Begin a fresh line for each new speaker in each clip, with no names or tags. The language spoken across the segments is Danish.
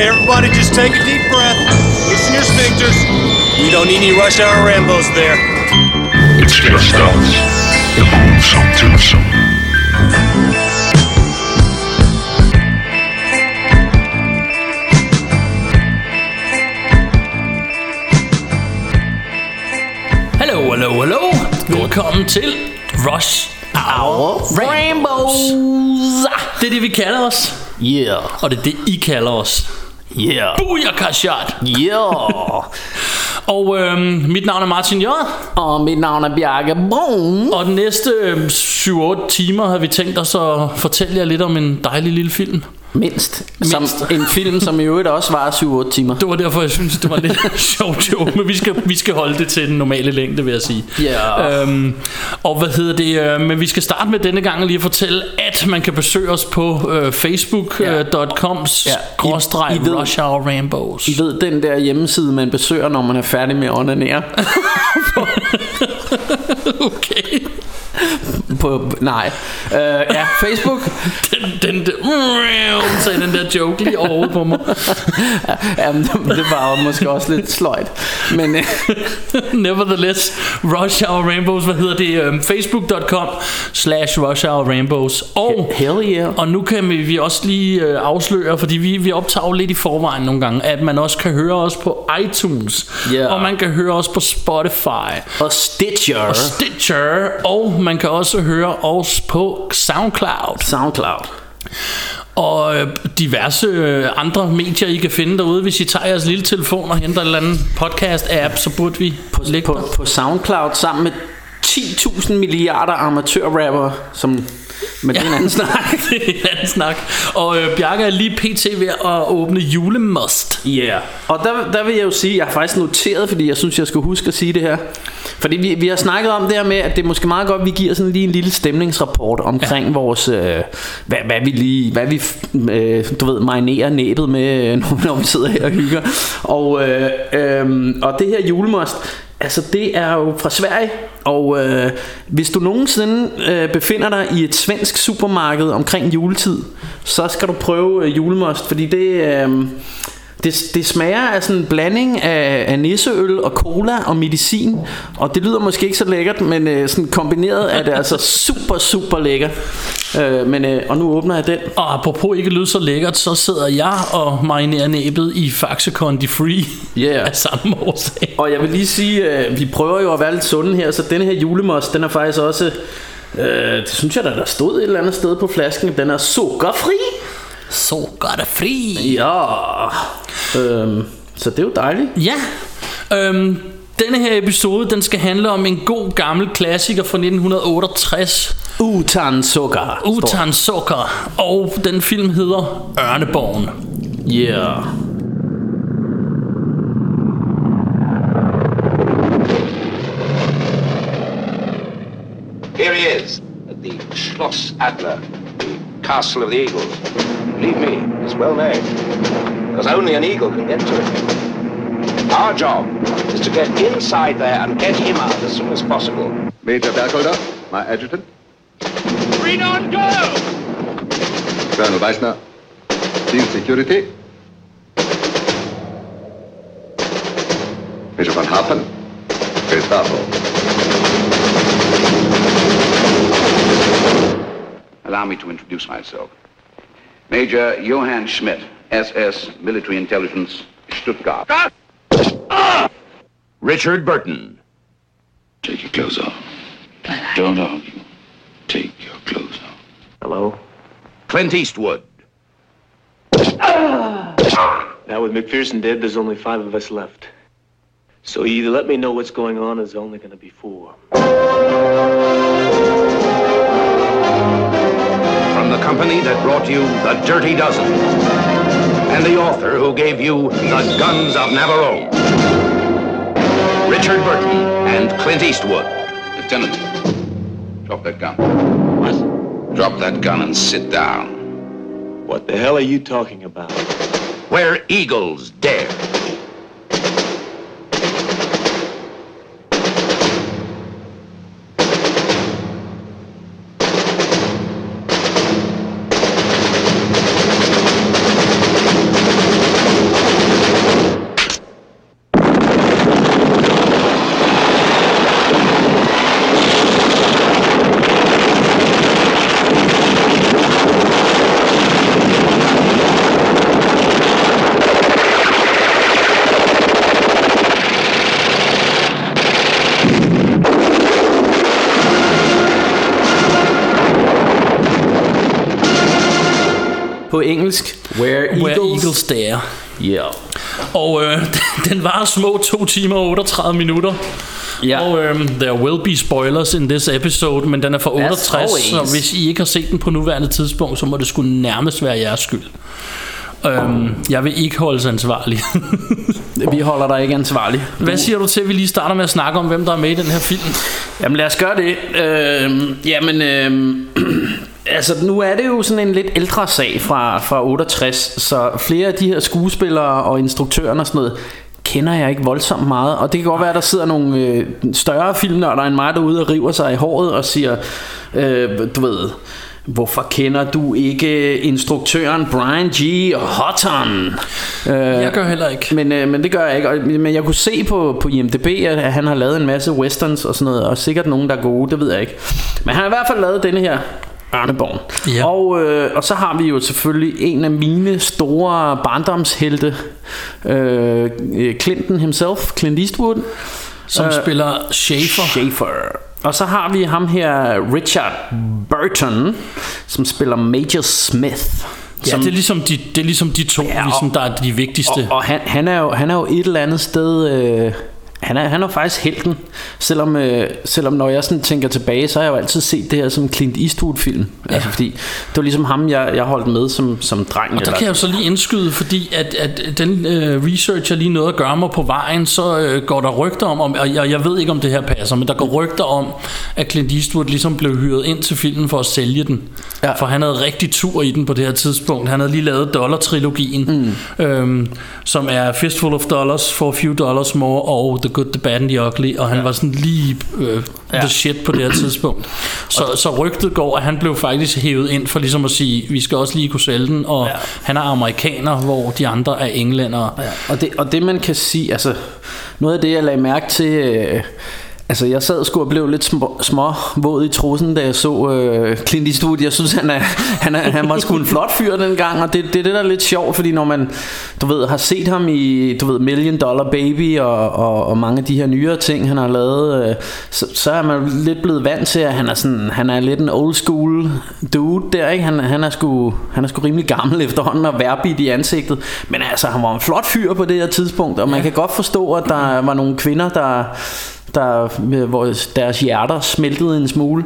Okay, everybody, just take a deep breath. Loosen your sphincters. We don't need any rush hour Rambos there.
It's just us, the gruesome twosome.
Hallo, hallo, hallo. Velkommen til Rush Hour Rainbows. Det er det, vi kalder os.
Yeah,
Og det er det, I kalder os.
Yeah,
Booyaka shot.
yeah.
Og øhm, mit navn er Martin J.
Og mit navn er Bjarke Brun.
Og de næste øhm, 7-8 timer har vi tænkt os at fortælle jer lidt om en dejlig lille film.
Mindst. Som
Mindst.
en film, som i øvrigt også var 7-8 timer.
Det var derfor, jeg synes, det var lidt sjovt joke, men vi skal, vi skal holde det til den normale længde, vil jeg sige.
Ja.
Øhm, og hvad hedder det? Øh, men vi skal starte med denne gang lige at fortælle, at man kan besøge os på øh, facebook.com øh, .com
Ja.
Rush Hour Rainbows.
I ved den der hjemmeside, man besøger, når man er færdig med at onanere?
Okay.
På, nej. Uh, ja, Facebook.
Den, den, den, sagde den der joke lige over på mig.
Jamen, det, det var jo måske også lidt sløjt. Men uh,
Nevertheless, Rush Hour Rainbows, hvad hedder det? Um, Facebook.com slash Rush Hour Rainbows. Og
hell yeah.
Og nu kan vi, også lige øh, afsløre, fordi vi, vi optager lidt i forvejen nogle gange, at man også kan høre os på iTunes,
Ja.
og man kan høre os på Spotify,
Og Stitcher.
og Stitcher, og man kan også høre os på SoundCloud,
Soundcloud.
og øh, diverse øh, andre medier, I kan finde derude. Hvis I tager jeres lille telefon og henter en eller anden podcast-app, så burde vi
På,
ligge
på, på Soundcloud sammen med 10.000 milliarder amatørrapper, som... Men det er en anden snak.
det er en anden snak. Og øh, Bjarke er lige pt. ved at åbne julemust.
Ja, yeah. og der, der vil jeg jo sige, jeg har faktisk noteret, fordi jeg synes, jeg skal huske at sige det her. Fordi vi, vi har snakket om det her med, at det er måske meget godt, at vi giver sådan lige en lille stemningsrapport omkring ja. vores, øh, hvad, hvad vi lige, hvad vi, øh, du ved, marinerer næbet med, når, når vi sidder her og hygger. Og, øh, øh, og det her julemost, Altså det er jo fra Sverige Og øh, hvis du nogensinde øh, befinder dig i et svensk supermarked omkring juletid Så skal du prøve øh, julemost Fordi det, øh, det, det smager af sådan en blanding af, af nisseøl og cola og medicin Og det lyder måske ikke så lækkert Men øh, sådan kombineret er det altså super super lækkert øh, Men øh, og nu åbner jeg den
Og apropos ikke lyde så lækkert, så sidder jeg og marinerer næbet i Faxe Condi Free
Yeah.
af samme årsag.
Og jeg vil lige sige, øh, vi prøver jo at være lidt sunde her, så den her julemost, den er faktisk også, øh, det synes jeg da, der stod et eller andet sted på flasken, den er sukkerfri.
Så gør det fri.
Ja, øhm, så det er jo dejligt.
Ja, øhm, denne her episode, den skal handle om en god gammel klassiker fra 1968,
Utan sukker.
Utan Sukker, og den film hedder Ørneborgen.
Yeah.
Here he is, at the Schloss Adler, the Castle of the Eagles. Believe me, it's well named, because only an eagle can get to it. Our job is to get inside there and get him out as soon as possible.
Major Bergholder, my adjutant.
Read on, go!
Colonel Weissner, Field Security. Major von Harpen, Gestapo.
Allow me to introduce myself. Major Johann Schmidt, SS Military Intelligence, Stuttgart.
Richard Burton.
Take your clothes off. Don't argue. Take your clothes off.
Hello?
Clint Eastwood.
Now with McPherson dead, there's only five of us left. So you either let me know what's going on, or there's only gonna be four.
From the company that brought you The Dirty Dozen. And the author who gave you The Guns of Navarone. Richard Burton and Clint Eastwood.
Lieutenant, drop that gun.
What?
Drop that gun and sit down.
What the hell are you talking about?
Where eagles dare.
På engelsk. Where Eagles,
Where Eagles Dare.
Yeah.
Og øh, den var små 2 timer og 38 minutter.
Ja.
Og øh, there will be spoilers in this episode, men den er fra 68, så hvis I ikke har set den på nuværende tidspunkt, så må det skulle nærmest være jeres skyld. Øhm, jeg vil ikke holdes ansvarlig.
Vi holder dig ikke ansvarlig.
Hvad siger du til, at vi lige starter med at snakke om, hvem der er med i den her film?
Jamen lad os gøre det. Øhm, jamen, øhm, altså nu er det jo sådan en lidt ældre sag fra, fra 68, så flere af de her skuespillere og instruktører og sådan noget, kender jeg ikke voldsomt meget. Og det kan godt være, at der sidder nogle øh, større filmnørder end mig derude og river sig i håret og siger, øh, du ved... Hvorfor kender du ikke instruktøren Brian G. Houghton? Øh,
Jeg gør heller ikke.
men, øh, men det gør jeg ikke. Og, men jeg kunne se på, på IMDb, at han har lavet en masse westerns og sådan noget, og sikkert nogen, der er gode, det ved jeg ikke. Men han har i hvert fald lavet denne her Ørneborn.
Ja.
Og, øh, og så har vi jo selvfølgelig en af mine store barndomshelte, øh, Clinton himself, Clint Eastwood.
Som
Øh,
spiller Schaefer.
Schaefer. Og så har vi ham her, Richard Burton, som spiller Major Smith.
Ja,
som,
det er ligesom de, det er ligesom de to,
Ja,
ja,
og-
ligesom, der er de vigtigste.
Og, og han, han, er jo, han er jo et eller andet sted... Øh, han er, han er faktisk helten Selvom, øh, selvom når jeg sådan tænker tilbage Så har jeg jo altid set det her som Clint Eastwood film ja. Altså fordi Det var ligesom ham jeg, jeg holdt med som, som dreng
Og der kan jeg jo så lige indskyde, fordi at, at den øh, research, jeg lige nåede at gøre mig på vejen, så øh, går der rygter om, om og jeg, jeg ved ikke, om det her passer, men der går rygter om, at Clint Eastwood ligesom blev hyret ind til filmen for at sælge den.
Ja.
For han havde rigtig tur i den på det her tidspunkt. Han havde lige lavet Dollar-trilogien, mm. øhm, som er Fistful of Dollars, For a Few Dollars More, og The Good, The Bad and The Ugly, og han ja. var sådan lige øh,
Ja.
the shit på det her tidspunkt. Så, så rygtet går, at han blev faktisk hævet ind for ligesom at sige, vi skal også lige kunne sælge den, og ja. han er amerikaner, hvor de andre er englændere. Ja.
Og det, og det man kan sige, altså noget af det jeg lagde mærke til, øh, altså jeg sad sgu og blev lidt små, små våd i trussen, da jeg så øh, Clint Eastwood. Jeg synes han er, han, er, han var sgu en flot fyr dengang, og det, det er det der er lidt sjovt, fordi når man, du ved, har set ham i, du ved, Million Dollar Baby og, og, og mange af de her nyere ting, han har lavet, øh, så, så er man lidt blevet vant til, at han er sådan, han er lidt en old school dude der, ikke? Han, han, er sgu, han er sgu rimelig gammel efterhånden og værbit i ansigtet, men altså, han var en flot fyr på det her tidspunkt, og man kan godt forstå, at der var nogle kvinder, der der, hvor deres hjerter smeltede en smule.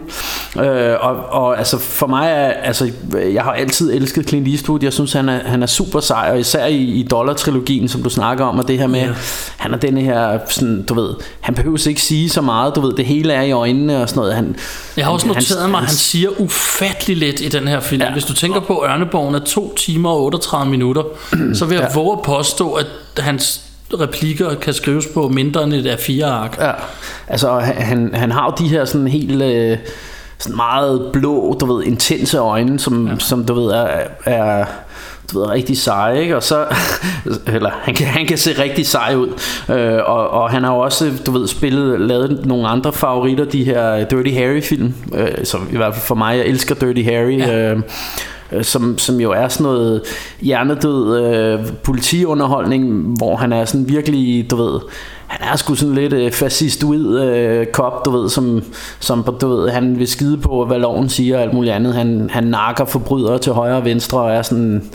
Øh, og, og altså for mig er, altså, jeg har altid elsket Clint Eastwood. Jeg synes, han er, han er super sej, og især i, i Dollar-trilogien, som du snakker om, og det her med, yeah. han er denne her, sådan, du ved, han behøver ikke sige så meget, du ved, det hele er i øjnene og sådan noget. Han,
Jeg har også
han-
noteret mig, at han siger ufattelig lidt i den her film. Ja. Hvis du tænker på, at Ørneborgen er 2 timer og 38 minutter, så vil jeg ja. våge at påstå, at hans replikker kan skrives på mindre end et af fire ark.
Ja, altså han, han har jo de her sådan helt øh, sådan meget blå, du ved, intense øjne, som, ja. som du ved er, er du ved, rigtig seje, ikke? Og så, eller han kan, han kan se rigtig sej ud. Øh, og, og han har jo også, du ved, spillet, lavet nogle andre favoritter, de her Dirty Harry film, øh, som i hvert fald for mig, jeg elsker Dirty Harry. Ja. Øh, øh, som, som jo er sådan noget hjernedød øh, politiunderholdning, hvor han er sådan virkelig, du ved, han er sgu sådan lidt øh, fascistoid øh, kop, du ved, som, som du ved, han vil skide på, hvad loven siger og alt muligt andet. Han, han nakker forbrydere til højre og venstre og er sådan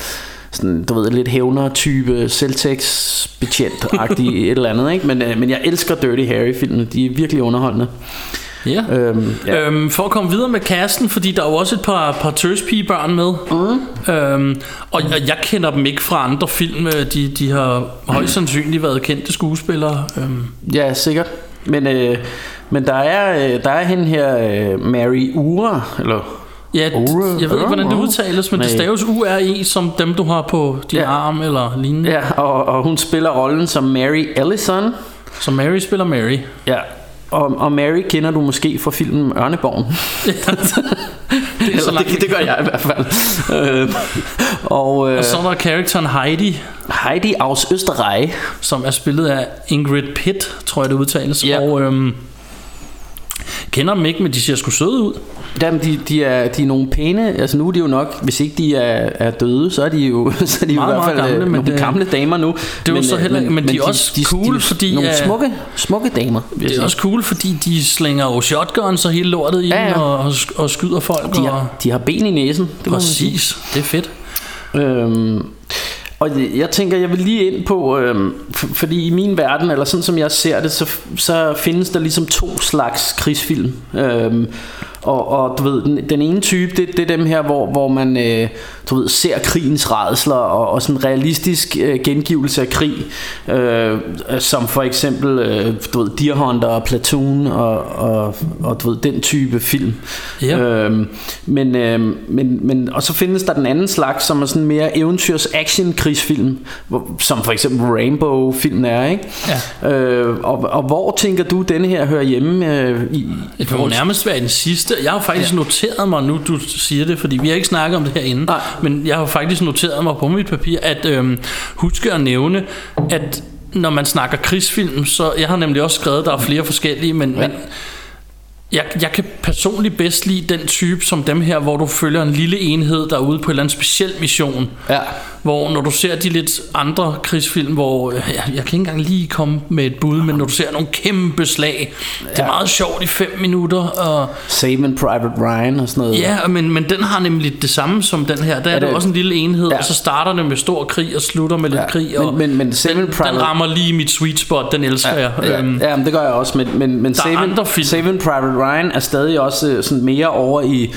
sådan, du ved, lidt hævner-type selvtægtsbetjent-agtig et eller andet, ikke? Men, øh, men jeg elsker Dirty Harry-filmene, de er virkelig underholdende.
Ja.
Øhm, ja.
Øhm, for at komme videre med casten, fordi der er jo også et par, par tøspigebørn med. Mm. Øhm, og jeg, jeg kender dem ikke fra andre film. Øh, De, de har højst sandsynligt været kendte skuespillere. Øhm,
Ja, sikkert. Men, øh, men der er, øh, der er hende her, øh, Mary Ure, eller
ja,
Ure.
jeg ved ikke, hvordan det udtales, men det
Nej.
staves URE, som dem, du har på din
Ja.
arm eller lignende.
Ja, og, og hun spiller rollen som Mary Ellison.
Så Mary spiller Mary.
Ja. Og, og Mary kender du måske fra filmen Ørneborgen.
det er så langt.
det, det gør jeg i hvert fald. øh, og, øh,
Og så er der karakteren Heidi,
Heidi aus Österreich.
som er spillet af Ingrid Pitt, tror jeg det udtales.
Ja.
Og øhm, kender dem ikke, men de ser sgu søde ud.
Jamen, de, de, er, de er nogle pæne, altså nu er de jo nok, hvis ikke de er, er døde, så er de jo, så er de jo
Meget,
i hvert fald
gamle, men
nogle
det-
gamle damer nu.
det var så heller ikke- men de er også cool,
de,
fordi,
Nogle
øh,
smukke, smukke damer.
Det er også cool, fordi de slænger jo shotguns og hele lortet i
Ja,
ja. Og, og, sk- og skyder folk.
de,
og,
har, de har ben i næsen. Det
præcis, det er fedt.
Øhm, og jeg- tænker, jeg vil lige ind på, øh, fordi i min verden, eller sådan som jeg ser det, så, så findes der ligesom to slags krigsfilm. Øh, og, og du ved, den, den ene type, det, det er dem her, hvor, hvor man øh, du ved, ser krigens redsler og, og sådan en realistisk øh, gengivelse af krig, øh, som for eksempel øh, du ved, Deer Hunter og Platoon og, og, og du ved, den type film.
Ja.
Øhm, men, øhm, men, men, og så findes der den anden slags, som er sådan mere eventyrs action krigsfilm, som for eksempel Rainbow filmen er, ikke?
Ja.
Øh, og, og hvor tænker du denne her hører hjemme øh, i, i
Det må nærmest være den sidste. Jeg har faktisk ja. noteret mig, nu du siger det, fordi vi har ikke snakket om det herinde,
Nej.
men jeg har faktisk noteret mig på mit papir, at øhm, huske at nævne, at når man snakker krigsfilm, så jeg har nemlig også skrevet, at der er flere forskellige, men, ja. men jeg, jeg kan personligt bedst lide den type som dem her, hvor du følger en lille enhed, der er ude på en eller anden speciel mission.
Ja.
Hvor når du ser de lidt andre krigsfilm, hvor jeg, jeg kan ikke engang lige komme med et bud, men når du ser nogle kæmpe slag, det er
Ja.
meget sjovt i fem minutter. Og,
Saving Private Ryan og sådan noget.
ja, men, men den har nemlig det samme som den her. Der er,
Er
det
det-
også en lille enhed,
Ja.
og så starter det med stor krig og slutter med lidt
Ja,
krig.
men-
Og
men- men Saving
den,
Private-
den rammer lige mit sweet spot, den elsker jeg.
Ja,
Øhm,
ja, men det gør jeg også, men, men, men
Der er
Saving,
andre film.
Saving Private Ryan er stadig også øh, sådan mere over i,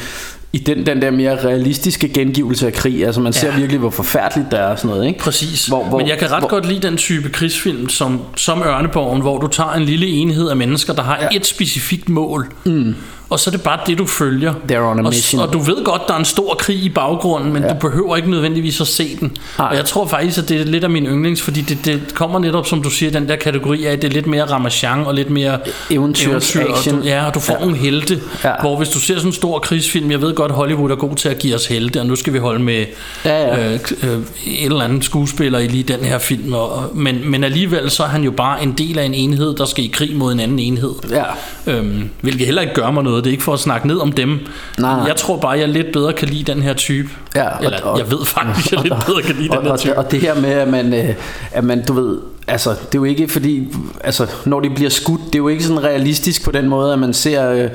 i den, den der mere realistiske gengivelse af krig. Altså man ser
Ja.
virkelig, hvor forfærdeligt der er og sådan noget, ikke?
Præcis.
Hvor- hvor-
Men jeg kan ret
hvor-
godt lide den type krigsfilm som, som Ørneborgen, hvor du tager en lille enhed af mennesker, der har ja. et specifikt mål. Mm. Og så er det bare det, du følger.
They're on a
og,
mission.
og du ved godt, der er en stor krig i baggrunden, men ja. du behøver ikke nødvendigvis at se den.
Nej.
Og jeg tror faktisk, at det er lidt af min yndlings, fordi det, det kommer netop, som du siger, den der kategori af, at det er lidt mere ramachan og lidt mere
Eventyrs
og
action.
Du, ja, og du får ja. nogle helte.
Ja.
Hvor hvis du ser sådan en stor krigsfilm, jeg ved godt, Hollywood er god til at give os helte, og nu skal vi holde med
Ja, ja.
Øh, øh, en eller anden skuespiller i lige den her film. Og, og- men, men alligevel så er han jo bare en del af en enhed, der skal i krig mod en anden enhed.
Ja.
Øhm, hvilket heller ikke gør mig noget. Det er ikke for at snakke ned om dem.
Nej.
Jeg tror bare, jeg lidt bedre kan lide den her type.
Ja, og-
Eller
og-
jeg ved faktisk, jeg lidt bedre kan lide
og,
den her
og,
type.
og det her med, at man, øh, at man, du ved, altså, det er jo ikke fordi, altså, når de bliver skudt, det er jo ikke sådan realistisk på den måde, at man ser øh,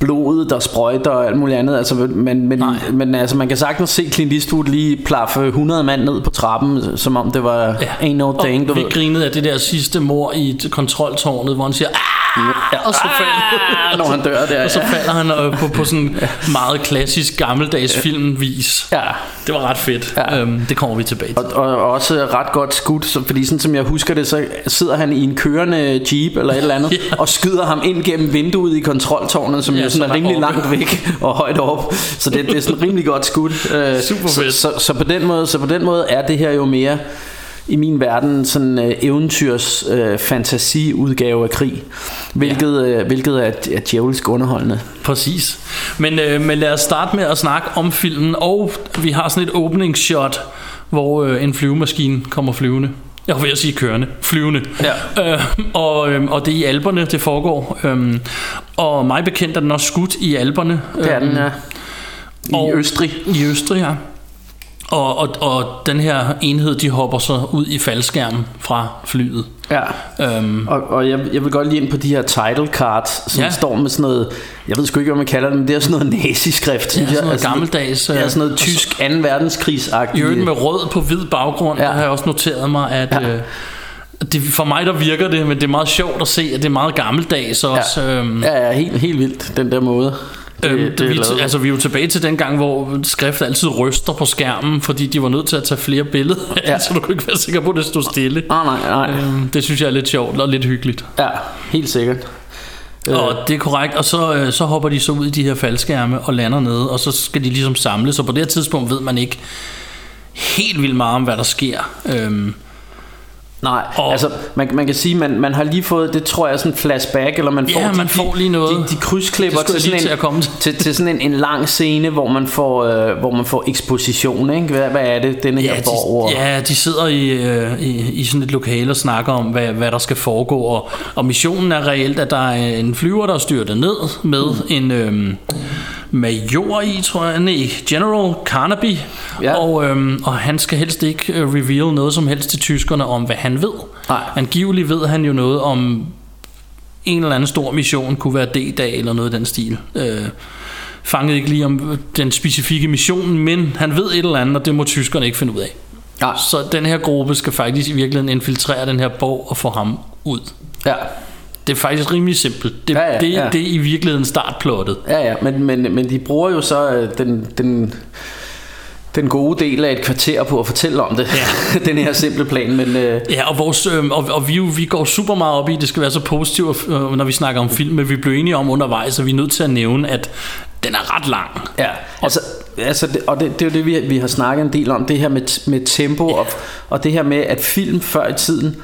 blodet, der sprøjter og alt muligt andet, altså, men, men,
Nej.
men altså, man kan sagtens se Clint Eastwood lige plaffe 100 mand ned på trappen, som om det var ja. ain't no thing, du
vi
ved.
grinede af det der sidste mor i et kontroltårnet, hvor han siger, ah! og så falder,
Ah, når han dør der,
og så
ja.
falder han øh, på, på sådan meget klassisk gammeldags filmvis.
Ja.
Det var ret fedt.
Ja.
Øhm, det kommer vi tilbage til.
Og, og også ret godt skudt, så, fordi sådan som jeg husker det, så sidder han i en kørende jeep eller et eller andet,
Ja.
og skyder ham ind gennem vinduet i kontroltårnet, som
Ja,
jo
så
sådan er
der
rimelig
oppe.
langt væk og højt op. Så det, det er sådan rimelig godt skudt. Øh,
Super
så,
fedt.
så, så, på den måde, så på den måde er det her jo mere i min verden sådan uh, eventyrs uh, fantasi udgave af krig hvilket, ja. uh, hvilket er, er djævelsk underholdende
Præcis. Men, øh, men lad os starte med at snakke om filmen, og vi har sådan et åbningsshot, hvor øh, en flyvemaskine kommer flyvende. Jeg vil jeg sige kørende. Flyvende.
Ja.
Øh, og, øh, og det er i alberne, det foregår. Øh, og mig bekendt er den også skudt i alberne.
det er den er i
og-
Østrig
I Østrig, ja. Og, og, og den her enhed, de hopper så ud i faldskærmen fra flyet.
Ja
Øhm,
Og, og jeg, jeg vil godt lige ind på de her title cards, som
Ja.
ja. står med sådan noget, jeg ved sgu ikke, hvad man kalder det, men det er sådan noget naziskrift.
Ja, sådan noget gammeldags,
Ja,
øh,
sådan noget tysk 2. verdenskrigsagtigt.
I øvrigt med rød på hvid baggrund, ja.
Ja.
der har jeg også noteret mig, at
Ja.
øh, det, for mig der virker det, men det er meget sjovt at se, at det er meget gammeldags også.
ja.
Øhm,
ja, ja, helt, helt vildt, den der måde. Det,
Øhm,
det,
vi,
lavet.
altså, vi er jo tilbage til den gang, hvor skrift altid ryster på skærmen, fordi de var nødt til at tage flere billeder, ja. Så du kunne ikke være sikker på, at det stod stille.
Nej, nej, nej.
Øhm, det synes jeg er lidt sjovt og lidt hyggeligt.
Ja, helt sikkert.
Øh. Og det er korrekt, og så, øh, så hopper de så ud i de her faldskærme og lander nede, og så skal de ligesom samles, og på det tidspunkt ved man ikke helt vildt meget om, hvad der sker. Øhm,
Nej,
Og-
altså man, man kan sige, man, man har lige fået, det tror jeg er sådan en flashback, eller man
Ja,
får,
man får lige noget.
De, de krydsklipper til sådan, en,
til at komme til.
til, til sådan en, en lang scene, hvor man får, øh, hvor man får eksposition, ikke? Hvad, hvad er det, denne
Ja,
her borg?
de, ja, de sidder i, øh, i, i sådan et lokale og snakker om, hvad, hvad der skal foregå. Og, og missionen er reelt, at der er en flyver, der er styrtet ned med
Mm.
en øh, major i, tror jeg. Nej, General Carnaby.
Ja.
Og, øh, og han skal helst ikke øh, reveal noget som helst til tyskerne om, hvad han ved.
Nej.
Angiveligt ved han jo noget om en eller anden stor mission, kunne være D-dag eller noget i den stil. Øh, fangede ikke lige om den specifikke mission, men han ved et eller andet, og det må tyskerne ikke finde ud af.
Ja.
Så den her gruppe skal faktisk i virkeligheden infiltrere den her borg og få ham ud.
Ja.
Det er faktisk rimelig simpelt. Det,
Ja, ja,
det,
ja.
det er i virkeligheden startplottet.
Ja, ja, men, men, men de bruger jo så øh, den, den, den gode del af et kvarter på at fortælle om det. Ja. den her simple plan, men øh,
Ja, og, vores, øh, og, og vi, vi går super meget op i, det skal være så positivt, øh, når vi snakker om film, men vi blev enige om undervejs, at vi er nødt til at nævne, at den er ret lang.
ja, altså, altså det, og det, det er jo det, vi, vi har snakket en del om, det her med, med tempo, ja. og, og det her med, at film før i tiden,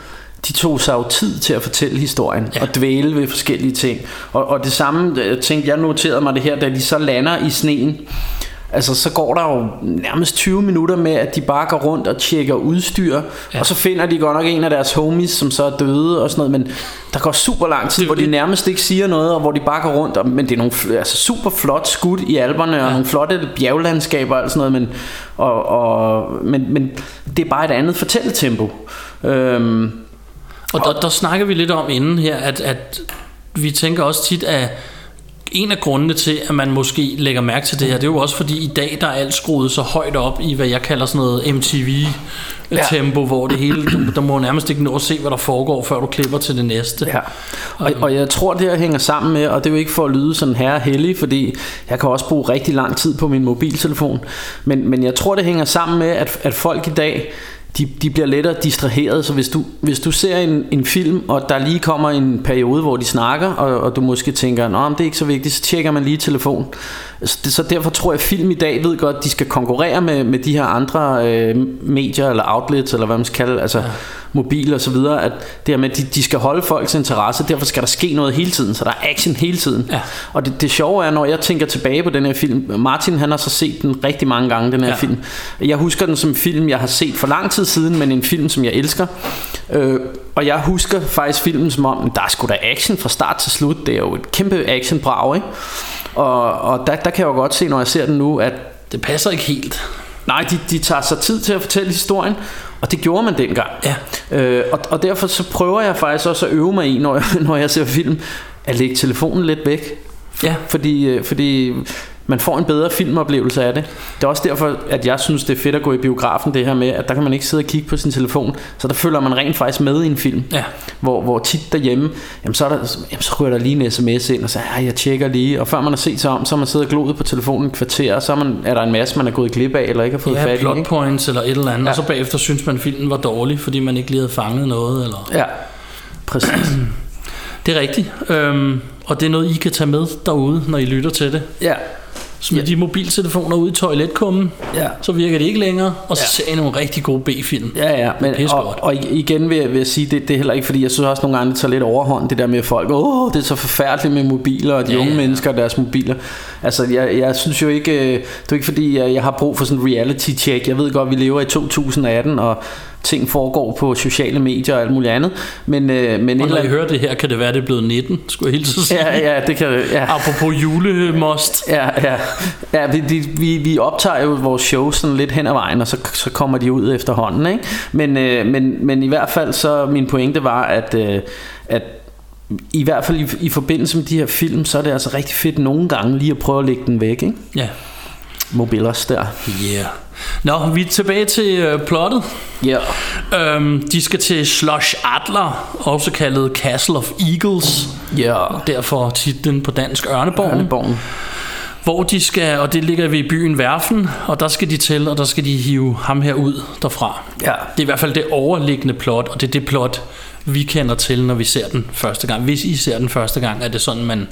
de tog sig jo tid til at fortælle historien ja. og dvæle ved forskellige ting. Og, og det samme tænkte jeg noterede mig det her, da de så lander i sneen. Altså så går der jo nærmest 20 minutter med at de bare går rundt og tjekker udstyr ja. Og så finder de godt nok en af deres homies Som så er døde og sådan noget Men der går super lang tid
Det
Hvor de nærmest ikke siger noget Og hvor de bare går rundt og, Men det er nogle altså, super flot skud i alberne Og nogle flotte bjerglandskaber og sådan noget Men, og, og, men, men det er bare et andet fortælletempo øhm,
Og der, der snakker vi lidt om inden her, at, at vi tænker også tit, at en af grundene til, at man måske lægger mærke til det her, det er jo også fordi i dag, der er alt skruet så højt op i, hvad jeg kalder sådan noget MTV-tempo, ja. hvor det hele, der må nærmest ikke nå at se, hvad der foregår, før du klipper til det næste.
Ja, og, og jeg tror det her hænger sammen med Og det er jo ikke for at lyde sådan herre heldig Fordi jeg kan også bruge rigtig lang tid på min mobiltelefon Men, men jeg tror det hænger sammen med At, at folk i dag de, de bliver lettere distraheret. Så hvis du, hvis du ser en, en film Og der lige kommer en periode hvor de snakker Og, og du måske tænker at det er ikke så vigtigt Så tjekker man lige telefon så, det, så derfor tror jeg at film i dag ved godt De skal konkurrere med, med de her andre øh, Medier eller outlets Eller hvad man skal kalde Altså ja mobil og så videre, at det her med, at de, de skal holde folks interesse, derfor skal der ske noget hele tiden, så der er action hele tiden.
Ja.
Og det, det sjove er, når jeg tænker tilbage på den her film, Martin han har så set den rigtig mange gange, den her
ja.
film. Jeg husker den som en film, jeg har set for lang tid siden, men en film, som jeg elsker. Øh, og jeg husker faktisk filmen som om, der er sgu da action fra start til slut, det er jo et kæmpe actionbrag, ikke? Og, og der, der kan jeg jo godt se, når jeg ser den nu, at
Det passer ikke helt.
Nej, de, de tager sig tid til at fortælle historien, og det gjorde man dengang.
Ja.
Øh, og, og derfor så prøver jeg faktisk også at øve mig i, når jeg, når jeg ser film, at lægge telefonen lidt væk.
Ja.
Fordi, øh, fordi man får en bedre filmoplevelse af det. Det er også derfor, at jeg synes, det er fedt at gå i biografen, det her med, at der kan man ikke sidde og kigge på sin telefon, så der følger man rent faktisk med i en film.
Ja.
Hvor, hvor tit derhjemme, jamen så, er der, jamen så ryger der lige en sms ind, og så ja, jeg tjekker lige, og før man har set sig om, så har man siddet og gloet på telefonen et kvarter, og så er, man, er der en masse, man er gået glip af, eller ikke har fået
Ja,
fat i.
plot points eller et eller andet. Ja. og så bagefter synes man, at filmen var dårlig, fordi man ikke lige havde fanget noget. Eller...
Ja, præcis.
Det er rigtigt. Øhm, og det er noget, I kan tage med derude, når I lytter til det.
ja,
Smid ja. de mobiltelefoner ud i toiletkummen,
ja.
så virker de ikke længere, og så
Ja.
ser I nogle rigtig gode B-film.
Ja, ja, men, og, og igen vil jeg, vil jeg sige, det, det er heller ikke, fordi jeg synes også nogle gange, det tager lidt overhånd, det der med folk, åh, det er så forfærdeligt med mobiler, og de
Ja,
ja, unge
ja.
mennesker og deres mobiler. Altså, jeg, jeg synes jo ikke, øh, det er ikke fordi, jeg, jeg har brug for sådan en reality check. Jeg ved godt, vi lever i 2018, og ting foregår på sociale medier og alt muligt andet, men, øh, men
Og når
eller
I hører det her, kan det være, det er blevet 19, skulle jeg hilse sige.
Ja, ja, det kan ja.
Apropos julemost.
Ja, ja. ja vi, vi, vi, vi optager jo vores show sådan lidt hen ad vejen, og så, så kommer de ud efterhånden. Ikke? Men, øh, men, men i hvert fald så min pointe var, at, øh, at i hvert fald i, i forbindelse med de her film, så er det altså rigtig fedt nogle gange lige at prøve at lægge den væk. Ikke?
Ja.
Mobilers der.
Yeah. Nå, vi er tilbage til øh, plottet.
Ja.
Øhm, de skal til Slush Adler, også kaldet Castle of Eagles.
Ja.
Derfor titlen på dansk Ørneborgen.
Ørneborgen.
Hvor de skal, og det ligger ved i byen Værfen, og der skal de til, og der skal de hive ham her ud derfra.
Ja.
Det er i hvert fald det overliggende plot, og det er det plot, vi kender til, når vi ser den første gang. Hvis I ser den første gang, er det sådan, man...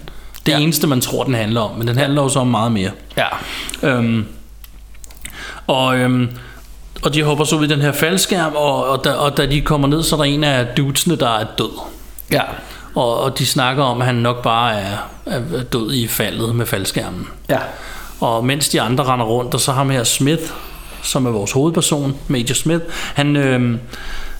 Det ja. Eneste, man tror, den handler om, men den handler jo så om meget mere.
Ja.
Øhm, og, øhm, og de hopper så ud i den her faldskærm, og, og, da, og da de kommer ned, så er der en af dudesene, der er død.
Ja.
Og, og de snakker om, at han nok bare er, er død i faldet med faldskærmen.
Ja.
Og mens de andre render rundt, og så ham her Smith, som er vores hovedperson, Major Smith, han, øh,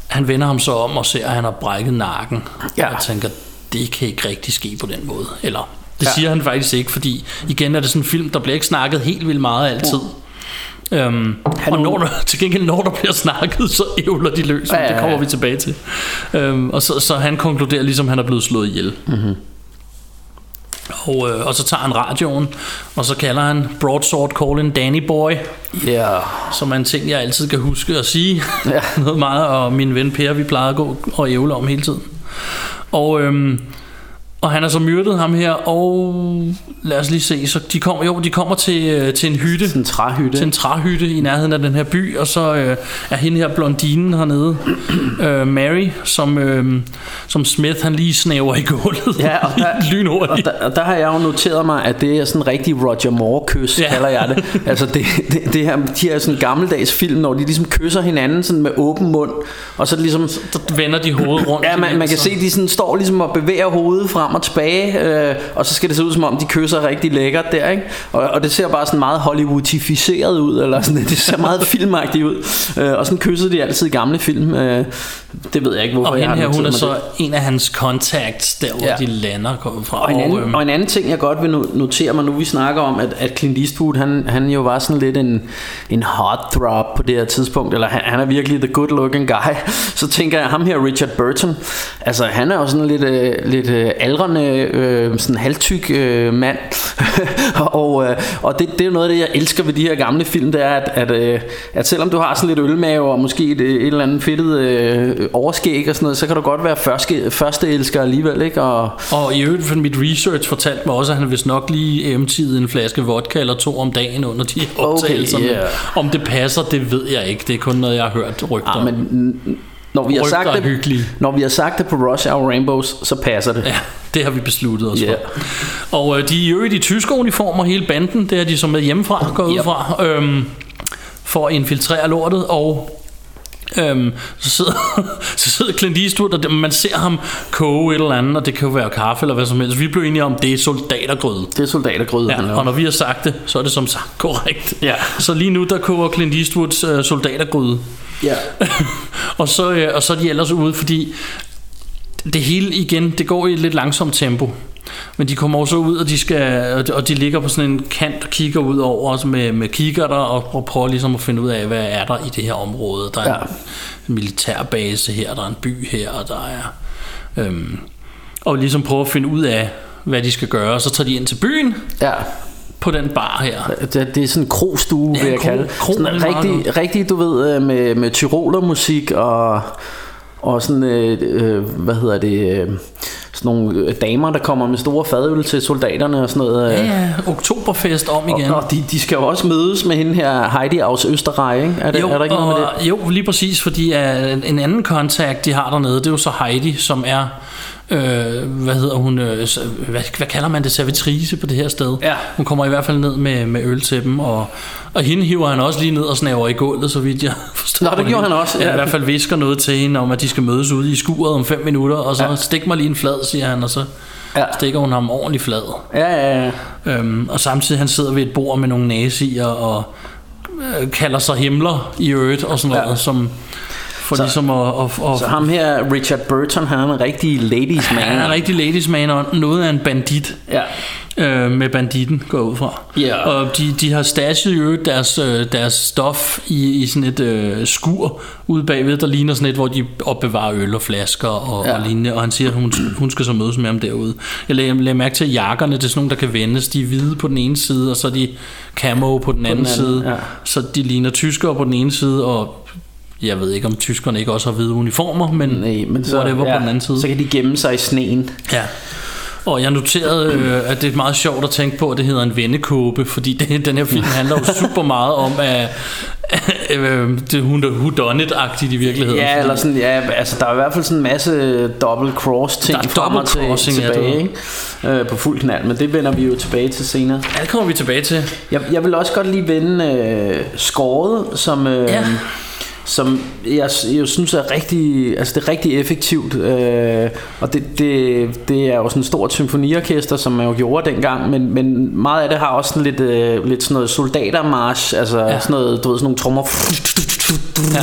han vender ham så om og ser, at han har brækket nakken.
Ja.
Og tænker, det kan ikke rigtig ske på den måde. Eller, det
Ja.
siger han faktisk ikke, fordi igen er det sådan en film, der bliver ikke snakket helt vildt meget altid. Øhm, og når der, til gengæld når der bliver snakket Så ævler de løs
Ja,
ja,
ja,
Det kommer vi tilbage til øhm, Og så, så han konkluderer ligesom han er blevet slået ihjel
Mhm.
Og, øh, og så tager han radioen, og så kalder han Broadsword Calling Danny Boy,
Ja.
som er en ting, jeg altid kan huske at sige.
Ja.
Noget meget, og min ven Per, vi plejede at gå og ævle om hele tiden. Og, øhm, og han er så myrdet ham her, og lad os lige se, så de kommer, jo, de kommer til, øh, til en hytte,
Sådan en træhytte.
til en træhytte i nærheden af den her by, og så øh, er hende her blondinen hernede, øh, Mary, som, øh, som Smith han lige snæver i gulvet.
Ja, og der, og, der, og der har jeg jo noteret mig, at det er sådan en rigtig Roger Moore-kys,
Ja.
kalder jeg det. Altså det, det, det her, de her sådan gammeldags film, hvor de ligesom kysser hinanden sådan med åben mund, og så ligesom...
Så vender de hovedet rundt.
Ja, man, man kan
imens,
se, de sådan står ligesom og bevæger hovedet frem og tilbage, øh, og så skal det se ud som om, de kysser rigtig lækkert der, ikke? Og, og det ser bare sådan meget Hollywoodificeret ud, eller sådan, det ser meget filmagtigt ud. Øh, og sådan kyssede de altid i gamle film. Øh, det ved jeg ikke, hvorfor
Og
jeg har
her, hun er så
det.
en af hans contacts, der hvor
Ja.
de lander kommer fra.
Og en, anden,
øhm,
og en anden ting, jeg godt vil no- notere mig nu, vi snakker om, at, at Clint Eastwood, han, han jo var sådan lidt en, en hot drop på det her tidspunkt, eller han, han er virkelig the good looking guy, så tænker jeg, ham her Richard Burton, altså han er jo sådan lidt, øh, lidt øh, aldrende, øh, sådan halvtyk øh, mand, og, øh, og det, det er jo noget af det, jeg elsker ved de her gamle film, det er, at, at, øh, at selvom du har sådan lidt ølmave, og måske et, et eller andet fedtet øh, overskæg og sådan noget, så kan du godt være første, første elsker alligevel, ikke? Og,
Og i øvrigt, for mit research fortalte mig også, at han vist nok lige emtede en flaske vodka eller to om dagen under de optagelser.
yeah.
Om det passer, det ved jeg ikke. Det er kun noget, jeg har hørt rygter
Ja,
om.
men når vi, har sagt det,
hyggelige.
når vi har sagt det på Rush Hour Rainbows, så passer det.
Ja, det har vi besluttet os
Ja.
for. Og øh, de er i øvrigt i tyske uniformer, hele banden. Det er de så med hjemmefra, går ud
Yep.
fra. Øhm, for at infiltrere lortet, og Øhm, så, sidder, så sidder Clint Eastwood, og det, man ser ham koge et eller andet, og det kan jo være kaffe eller hvad som helst. Vi blev enige om, det er soldatergrød.
Det er soldatergryde, han
Ja, og når vi har sagt det, så er det som sagt korrekt.
Ja.
Så lige nu, der koger Clint Eastwoods øh, soldatergryde.
Ja.
og, så, øh, og så er de ellers ude, fordi det hele igen, det går i et lidt langsomt tempo. Men de kommer også ud, og de, skal, og de- og ligger på sådan en kant og kigger ud over os med, med kikkerter og, og prøver ligesom at finde ud af, hvad er der i det her område. Der er
Ja.
en militærbase her, der er en by her, og der er... Øhm, og ligesom prøve at finde ud af, hvad de skal gøre. Så tager de ind til byen
ja.
På den bar her.
Det, det er sådan en krogstue,
Ja,
vil jeg
kro-
kalde det.
kro
Sådan
meget
rigtig, rigtig, du ved, øh, med, med tyrolermusik og, og sådan, øh, øh, hvad hedder det, øh, sådan nogle øh, damer, der kommer med store fadøl til soldaterne og sådan noget. øh.
Ja, ja, oktoberfest om igen.
Og, og de, de skal jo også mødes med hende her Heidi aus Østerrej, ikke? Er, det,
jo,
er der ikke noget med det?
Jo, lige præcis, fordi uh, en anden kontakt, de har dernede, det er jo så Heidi, som er, øh, hvad hedder hun, øh, hvad, hvad kalder man det, servitrice på det her sted.
Ja.
Hun kommer i hvert fald ned med, med øl til dem, og, og hende hiver han også lige ned og snæver i gulvet, så vidt jeg forstår.
Nå, det gjorde han også,
Ja,
ja.
i hvert fald visker noget til hende om, at de skal mødes ude i skuret om 5 minutter, og så ja.
Ja.
stik mig lige en flad, siger han, og så
Ja.
stikker hun ham ordentligt flad.
Ja, ja, ja.
Øhm, og samtidig han sidder ved et bord med nogle nazier og øh, kalder sig himler i øvrigt og sådan noget,
Ja.
som for
Så-
ligesom at, at, at
Så ham her, Richard Burton, han er en rigtig ladies man.
han er en rigtig ladies man og noget af en bandit
Ja.
øh, med banditten går ud fra.
Ja.
Og de, de har stashet øvrigt deres, øh, deres stof i, i sådan et øh, skur ude bagved, der ligner sådan et, hvor de opbevarer øl og flasker og,
Ja.
og lignende. Og han siger, at hun, hun skal så mødes med ham derude. Jeg lagde, lagde mærke til, at jakkerne, det er sådan nogle, der kan vendes. De er hvide på den ene side, og så er de camo på den anden,
anden,
side.
ja.
Så de ligner tyskere på den ene side, og jeg ved ikke, om tyskerne ikke også har hvide uniformer, men,
Nej, men så,
whatever på den anden side.
så kan de gemme sig i sneen.
Ja. Og jeg noterede, øh, at det er meget sjovt at tænke på, at det hedder en vendekåbe, fordi det, den her film handler jo super meget om, at øh, det er hun who done it-agtigt i virkeligheden.
Ja, eller sådan, ja, altså der er i hvert fald sådan en masse double cross ting
Der er
frem og til,
ja,
tilbage, ikke? Øh, på fuld knald, men det vender vi jo tilbage til senere.
Ja, det kommer vi tilbage til.
Jeg, jeg vil også godt lige vende øh, skåret, som, øh,
Ja.
Som jeg, jeg synes er rigtig, altså det er rigtig effektivt. Øh, og det, det, det er jo sådan et stort symfoniorkester, som man jo gjorde dengang, men, men meget af det har også sådan lidt, øh, lidt sådan noget soldatermarsch, altså
Ja.
sådan noget, du ved, sådan nogle trommer.
Ja.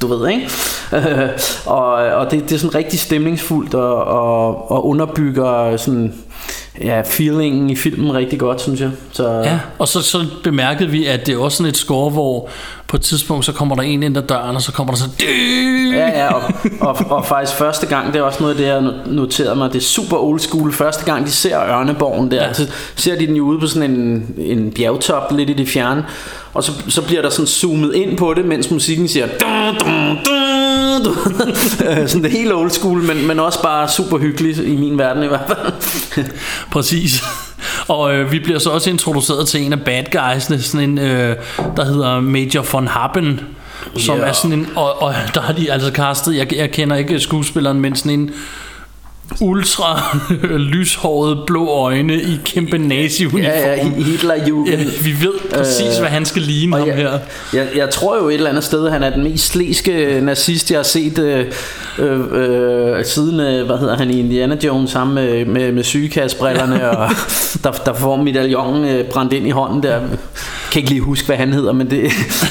Du ved, ikke? Øh, og og det, det er sådan rigtig stemningsfuldt og, og, og underbygger sådan ja, feelingen i filmen rigtig godt, synes jeg. Så,
Ja, og så, så bemærkede vi, at det er også sådan et score, hvor på et tidspunkt, så kommer der en ind ad døren, og så kommer der så...
Ja, ja, og, og, og faktisk første gang, det er også noget af det, jeg noterede mig, det er super old school. Første gang, de ser Ørneborgen der, ja. så ser de den jo ude på sådan en, en bjergtop, lidt i det fjerne, og så, så bliver der sådan zoomet ind på det, mens musikken siger... Dun, dun. Sådan det helt old school, men, men også bare super hyggeligt i min verden i hvert fald.
Præcis. Og øh, vi bliver så også introduceret til en af bad guysene, sådan en, øh, der hedder Major von Happen, som
Ja.
er sådan en, og, og der har de altså castet, jeg, jeg kender ikke skuespilleren, men sådan en ultra lyshåret blå øjne i kæmpe nazi-uniform.
ja, ja, Hitlerjugend.
Ja, vi ved præcis,
Øh,
hvad han skal ligne ham
jeg,
her.
Jeg, jeg tror jo et eller andet sted, han er den mest slæske nazist, jeg har set øh, øh, øh, siden, øh, hvad hedder han, i Indiana Jones, sammen med, med, med sygekassebrillerne, og der, der får medaljongen øh, brændt ind i hånden der. Kan ikke lige huske, hvad han hedder, men det,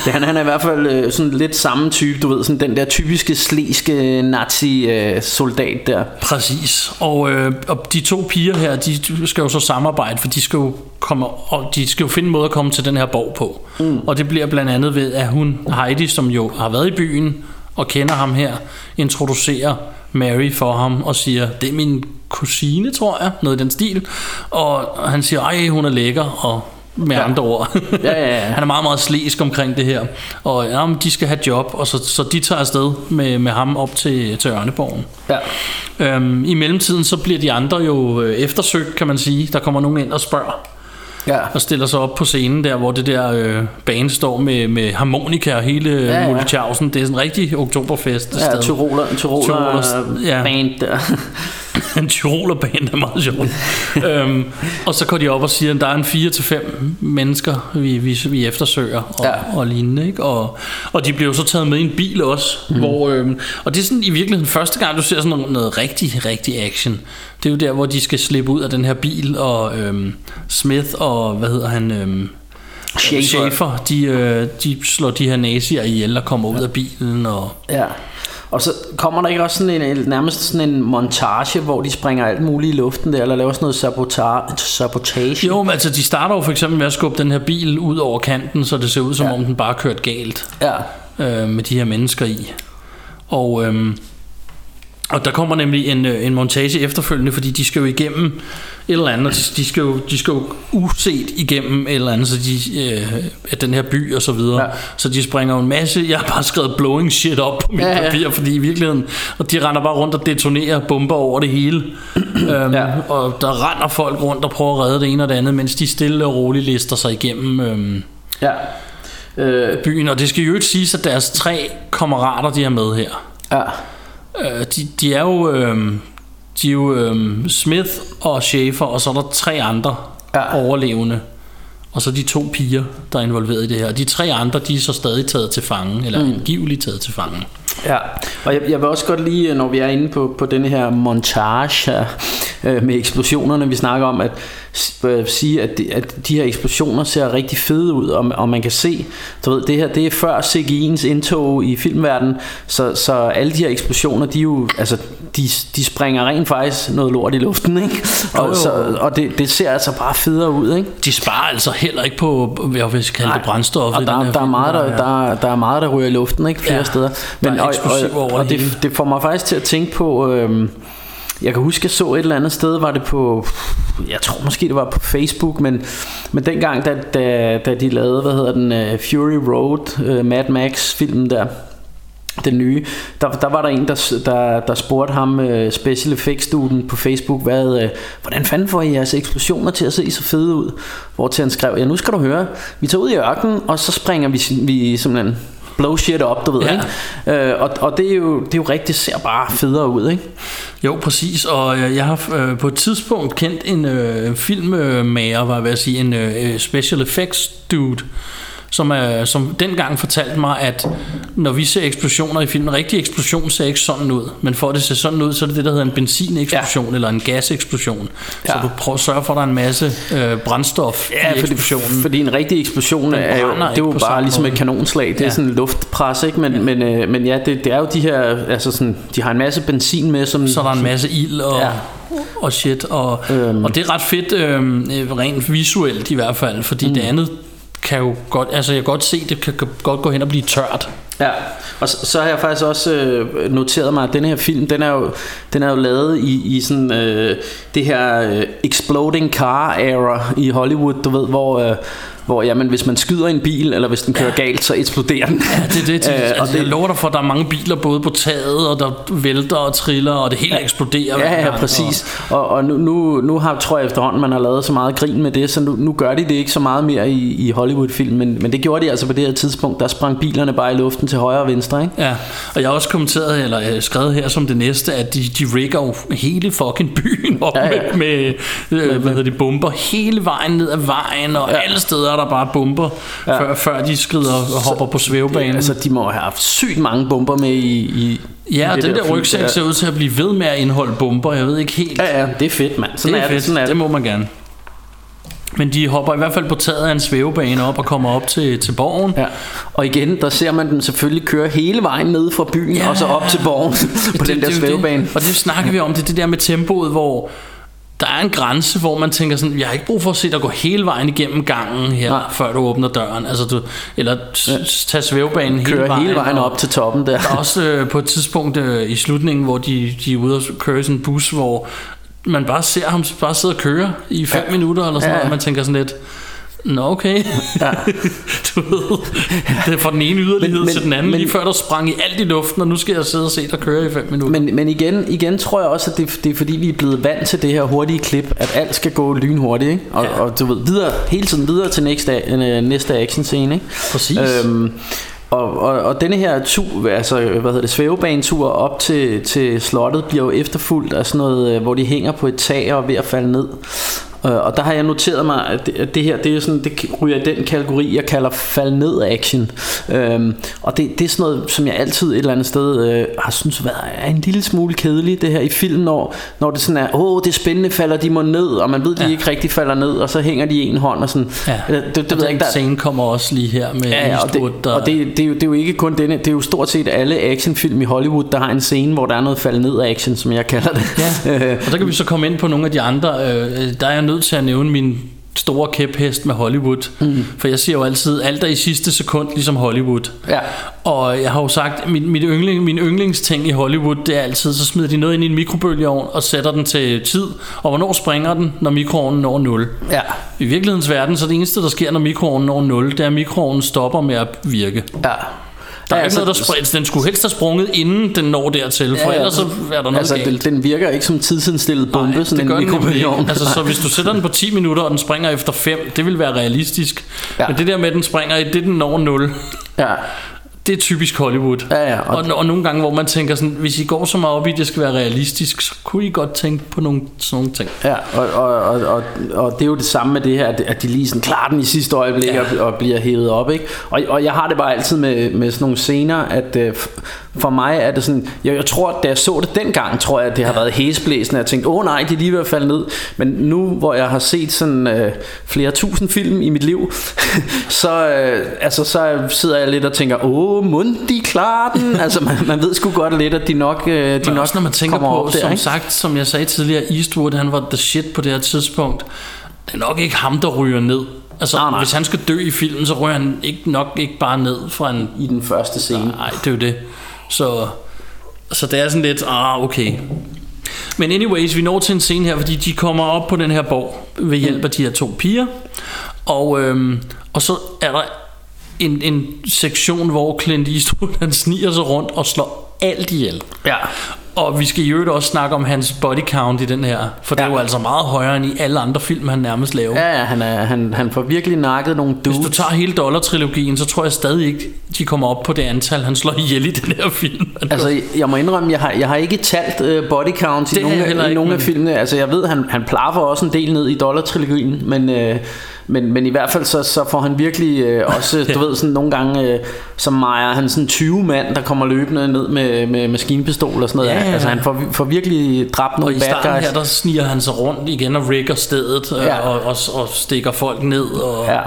det han, han er i hvert fald øh, sådan lidt samme type, du ved, sådan den der typiske slæske nazi-soldat der.
Præcis. Og, øh, og de to piger her, de skal jo så samarbejde, for de skal jo, komme, og de skal jo finde en måde at komme til den her borg på. Mm. Og det bliver blandt andet ved, at hun, Heidi, som jo har været i byen og kender ham her, introducerer Mary for ham og siger, det er min kusine, tror jeg, noget i den stil. Og han siger, ej, hun er lækker, og med ja. andre ord.
Ja, ja, ja.
Han er meget, meget slæsk omkring det her. Og ja, men de skal have job, og så, så de tager afsted med, med ham op til, til Ørneborgen.
Ja.
Øhm, I mellemtiden så bliver de andre jo øh, eftersøgt, kan man sige. Der kommer nogen ind og spørger,
Ja.
og stiller sig op på scenen der, hvor det der øh, bane står med, med harmonika og hele
Ja,
ja. Multichausen. Det er sådan en rigtig oktoberfest
Ja. Tyroler, Tyroler,
ja.
band der.
en tyrolerband er meget sjovt. øhm, og så går de op og siger, at der er en 4-5 mennesker, vi, vi, vi eftersøger og,
Ja.
ja. og lignende. Ikke? Og, og de bliver jo så taget med i en bil også. Mm. Hvor, øhm, og det er sådan i virkeligheden første gang, du ser sådan noget, noget rigtig, rigtig action. Det er jo der, hvor de skal slippe ud af den her bil, og øhm, Smith og, hvad hedder han... Øhm,
Schaefer.
Schaefer, de, øh, de slår de her nazier ihjel og kommer ud af bilen. Og,
Ja. Og så kommer der ikke også sådan en, nærmest sådan en montage, hvor de springer alt muligt i luften der, eller laver sådan noget sabotage? sabotage.
Jo, men altså de starter jo for eksempel med at skubbe den her bil ud over kanten, så det ser ud som
Ja.
om den bare kørt galt
Ja.
øh, med de her mennesker i. Og, øhm, og der kommer nemlig en, øh, en montage efterfølgende, fordi de skal jo igennem eller andet, de, de, skal, jo, de skal jo uset igennem et eller andet, så de, øh, af den her by og så videre.
Ja.
Så de springer jo en masse, jeg har bare skrevet blowing shit op på mit
Ja,
ja, papir, fordi i virkeligheden, og de render bare rundt og detonerer bomber over det hele. øhm,
Ja.
Og der render folk rundt og prøver at redde det ene og det andet, mens de stille og roligt lister sig igennem øhm,
Ja. Øh,
byen. Og det skal jo ikke siges, at deres tre kammerater, de er med her.
ja.
Øh, de, de er jo, øh, de er jo øh, Smith og Schaefer, og så er der tre andre
Ja.
overlevende. Og så de to piger, der er involveret i det her. Og de tre andre, de er så stadig taget til fange, eller mm. angiveligt taget til fange.
Ja, og jeg, jeg vil også godt lige, når vi er inde på, på denne her montage her, øh, med eksplosionerne, vi snakker om, at øh, sige, at de, at de her eksplosioner ser rigtig fede ud, og, og man kan se, du ved, det her, det er før CGI'ens indtog i filmverdenen, så, så alle de her eksplosioner, de jo, altså, de, de springer rent faktisk noget lort i luften, ikke? Og,
jo.
så, og det, det ser altså bare federe ud, ikke?
De sparer altså heller ikke på, jeg vil kalde det brændstof.
og der, der, er meget, der,
er-
der, der er meget, der ryger i luften, ikke? Flere
Ja,
steder.
der er
og, og,
over
og
det
det, får mig faktisk til at tænke på... Øhm, jeg kan huske, jeg så et eller andet sted, var det på, jeg tror måske det var på Facebook, men, men dengang, da, da, da de lavede, hvad hedder den, uh, Fury Road, uh, Mad Max filmen der, den nye, der, der var der en, der, der, der spurgte ham, uh, special effects studien på Facebook, hvad, uh, hvordan fanden får I jeres eksplosioner til at se så fede ud? Hvor til han skrev, ja nu skal du høre, vi tager ud i ørkenen, og så springer vi, vi simpelthen blow shit op, du ved,
Ja.
ikke? Uh, og, og det er jo, det er jo rigtigt, det ser bare federe ud, ikke?
Jo, præcis. Og øh, jeg har øh, på et tidspunkt kendt en øh, filmmager, var jeg ved at sige, en øh, special effects dude, som, er, som dengang fortalte mig, at når vi ser eksplosioner i film, en rigtig eksplosion ser ikke sådan ud, men for at det ser sådan ud, så er det det, der hedder en benzineksplosion ja. eller en gaseksplosion. Ja. Så du prøver at sørge for, at der er en masse øh, brændstof
Ja,
i eksplosionen.
fordi en rigtig eksplosion er jo, det er jo bare ligesom
måde.
et kanonslag. Det er
Ja.
sådan en luftpres, ikke? Men, ja. men, øh, men ja, det, det er jo de her, altså sådan, de har en masse benzin med, som...
så er der en masse ild og...
Ja.
og shit. Og, øhm. og det er ret fedt, øhm, rent visuelt i hvert fald, fordi mm. det andet kan jo godt, altså jeg kan godt se, det kan godt gå hen og blive tørt.
Ja, og så, så har jeg faktisk også øh, noteret mig, at den her film, den er jo, den er jo lavet i, i sådan øh, det her øh, exploding car era i Hollywood, du ved, hvor... Øh, hvor jamen, hvis man skyder en bil, eller hvis den kører ja. galt, så eksploderer den.
Ja, det er det. det altså, og det, jeg lover dig for, at der er mange biler både på taget, og der vælter og triller, og det hele ja, eksploderer.
Ja, ja, præcis. Og, og nu, nu, nu har, tror jeg efterhånden, man har lavet så meget grin med det, så nu, nu gør de det ikke så meget mere i, i Hollywood-film, men, men det gjorde de altså på det her tidspunkt. Der sprang bilerne bare i luften til højre og venstre, ikke?
Ja, og jeg har også kommenteret, eller øh, skrevet her som det næste, at de, de rigger jo hele fucking byen op ja, ja. med, med, øh, hvad hedder de, bomber hele vejen ned ad vejen, og ja. alle steder er der bare bomber, ja. før, før de skrider og hopper på svævebanen.
Altså, de må have haft sygt mange bomber med i... i
Ja, og den der, der rygsæk ja. ser ud til at blive ved med at indeholde bomber. Jeg ved ikke helt.
Ja, ja, det er fedt, mand.
Sådan det er, er fedt. det. Sådan er det. det må man gerne. Men de hopper i hvert fald på taget af en svævebane op og kommer op til, til borgen. Ja.
Og igen, der ser man dem selvfølgelig køre hele vejen ned fra byen ja. og så op til borgen på det, den der det, svævebane.
Det. Og det snakker vi om, det det der med tempoet, hvor der er en grænse, hvor man tænker sådan, jeg har ikke brug for at se dig gå hele vejen igennem gangen her, Nej. før du åbner døren. Altså du, eller ja. tage svævebanen hele vejen.
hele vejen op til toppen der.
Der er også øh, på et tidspunkt øh, i slutningen, hvor de, de er ude og køre i sådan en bus, hvor man bare ser ham bare sidde og køre i 5 ja. minutter eller sådan ja. noget, og man tænker sådan lidt, Nå okay ja. du ved, Det er fra den ene yderlighed men, til den anden men, Lige før der sprang i alt i luften Og nu skal jeg sidde og se dig køre i 5 minutter
Men, men igen, igen tror jeg også At det, det er fordi vi er blevet vant til det her hurtige klip At alt skal gå lynhurtigt ikke? Og, ja. og du ved, videre, hele tiden videre til næste, øh, næste action scene ikke?
Præcis øhm,
og, og, og denne her tur, altså hvad hedder det, svævebanetur op til, til slottet bliver jo efterfulgt af sådan noget, øh, hvor de hænger på et tag og er ved at falde ned. Øh, og der har jeg noteret mig, at det, her, det er sådan, det ryger i den kategori, jeg kalder fald ned action. Øhm, og det, det er sådan noget, som jeg altid et eller andet sted øh, har synes været er en lille smule kedeligt, det her i film, når, når det sådan er, åh, det er spændende, falder de må ned, og man ved, de ja. ikke rigtig falder ned, og så hænger de i en hånd, og sådan.
Ja. Det, det, det og ved ikke, der... scene kommer også lige her med ja, ja,
og, det, der... og det, det, er jo, det er jo ikke kun denne, det er jo stort set alle actionfilm i Hollywood, der har en scene, hvor der er noget fald ned action, som jeg kalder det.
Ja. og der kan vi så komme ind på nogle af de andre, øh, der er nødt til at nævne min store kæphest med Hollywood. Mm. For jeg siger jo altid, alt er i sidste sekund, ligesom Hollywood.
Ja.
Og jeg har jo sagt, min, mit yndling, min yndlingsting i Hollywood, det er altid, så smider de noget ind i en mikrobølgeovn og sætter den til tid. Og hvornår springer den, når mikroovnen når 0?
Ja.
I virkelighedens verden, så det eneste, der sker, når mikroovnen når 0, det er, at mikroovnen stopper med at virke.
Ja.
Der er ja, ikke altså, noget, der Den skulle helst have sprunget, inden den når dertil, for ja, ja, ellers så er der noget
altså,
galt.
Den, den virker ikke som tidsindstillet bombe, Nej, sådan en
gør Altså, så hvis du sætter den på 10 minutter, og den springer efter 5, det vil være realistisk. Ja. Men det der med, at den springer i det, den når 0.
Ja
det er typisk Hollywood.
Ja, ja,
og, og, og nogle gange, hvor man tænker sådan, hvis I går så meget op i, at det skal være realistisk, så kunne I godt tænke på nogle, sådan nogle ting.
Ja, og, og, og, og, og det er jo det samme med det her, at de lige sådan klarer den i sidste øjeblik ja. og, og bliver hævet op. Ikke? Og, og jeg har det bare altid med, med sådan nogle scener, at uh, for mig er det sådan, jeg, jeg tror, da jeg så det dengang, tror jeg, at det har været hæsblæsende. Jeg tænkte, åh nej, de er lige ved at falde ned. Men nu, hvor jeg har set sådan uh, flere tusind film i mit liv, så, uh, altså, så sidder jeg lidt og tænker, åh, mund, de klarer den. altså, man, man ved sgu godt lidt, at de nok, uh, de
Men
nok
også når man tænker på, der, som ikke? sagt, som jeg sagde tidligere, Eastwood, han var the shit på det her tidspunkt. Det er nok ikke ham, der ryger ned. Altså, nej, nej. hvis han skal dø i filmen, så rører han ikke nok ikke bare ned fra en...
I den første scene.
Nej, det er jo det. Så, så det er sådan lidt, ah, okay. Men anyways, vi når til en scene her, fordi de kommer op på den her borg ved hjælp af de her to piger. Og, øhm, og så er der en, en sektion, hvor Clint Eastwood han sniger sig rundt og slår alt ihjel.
Ja.
Og vi skal i øvrigt også snakke om hans body count i den her, for ja. det er jo altså meget højere end i alle andre film, han nærmest laver.
Ja, ja han, er, han, han får virkelig nakket nogle dudes.
Hvis du tager hele Dollar-trilogien, så tror jeg stadig ikke, de kommer op på det antal, han slår ihjel i den her film.
Altså, jeg må indrømme, jeg har, jeg har ikke talt uh, body count i, nogle, i nogle af filmene. Altså, jeg ved, han, han plaffer også en del ned i Dollar-trilogien, men... Uh, men, men i hvert fald så, så får han virkelig øh, også, du ved, sådan nogle gange, øh, som Maja, han sådan 20 mand, der kommer løbende ned med, med maskinpistol og sådan noget.
Ja, ja, ja.
Altså han får, får virkelig dræbt
Og
nogle
i
bad
starten
guys.
her, der sniger han sig rundt igen og rigger stedet øh,
Ja.
og, og, og stikker folk ned og
Ja.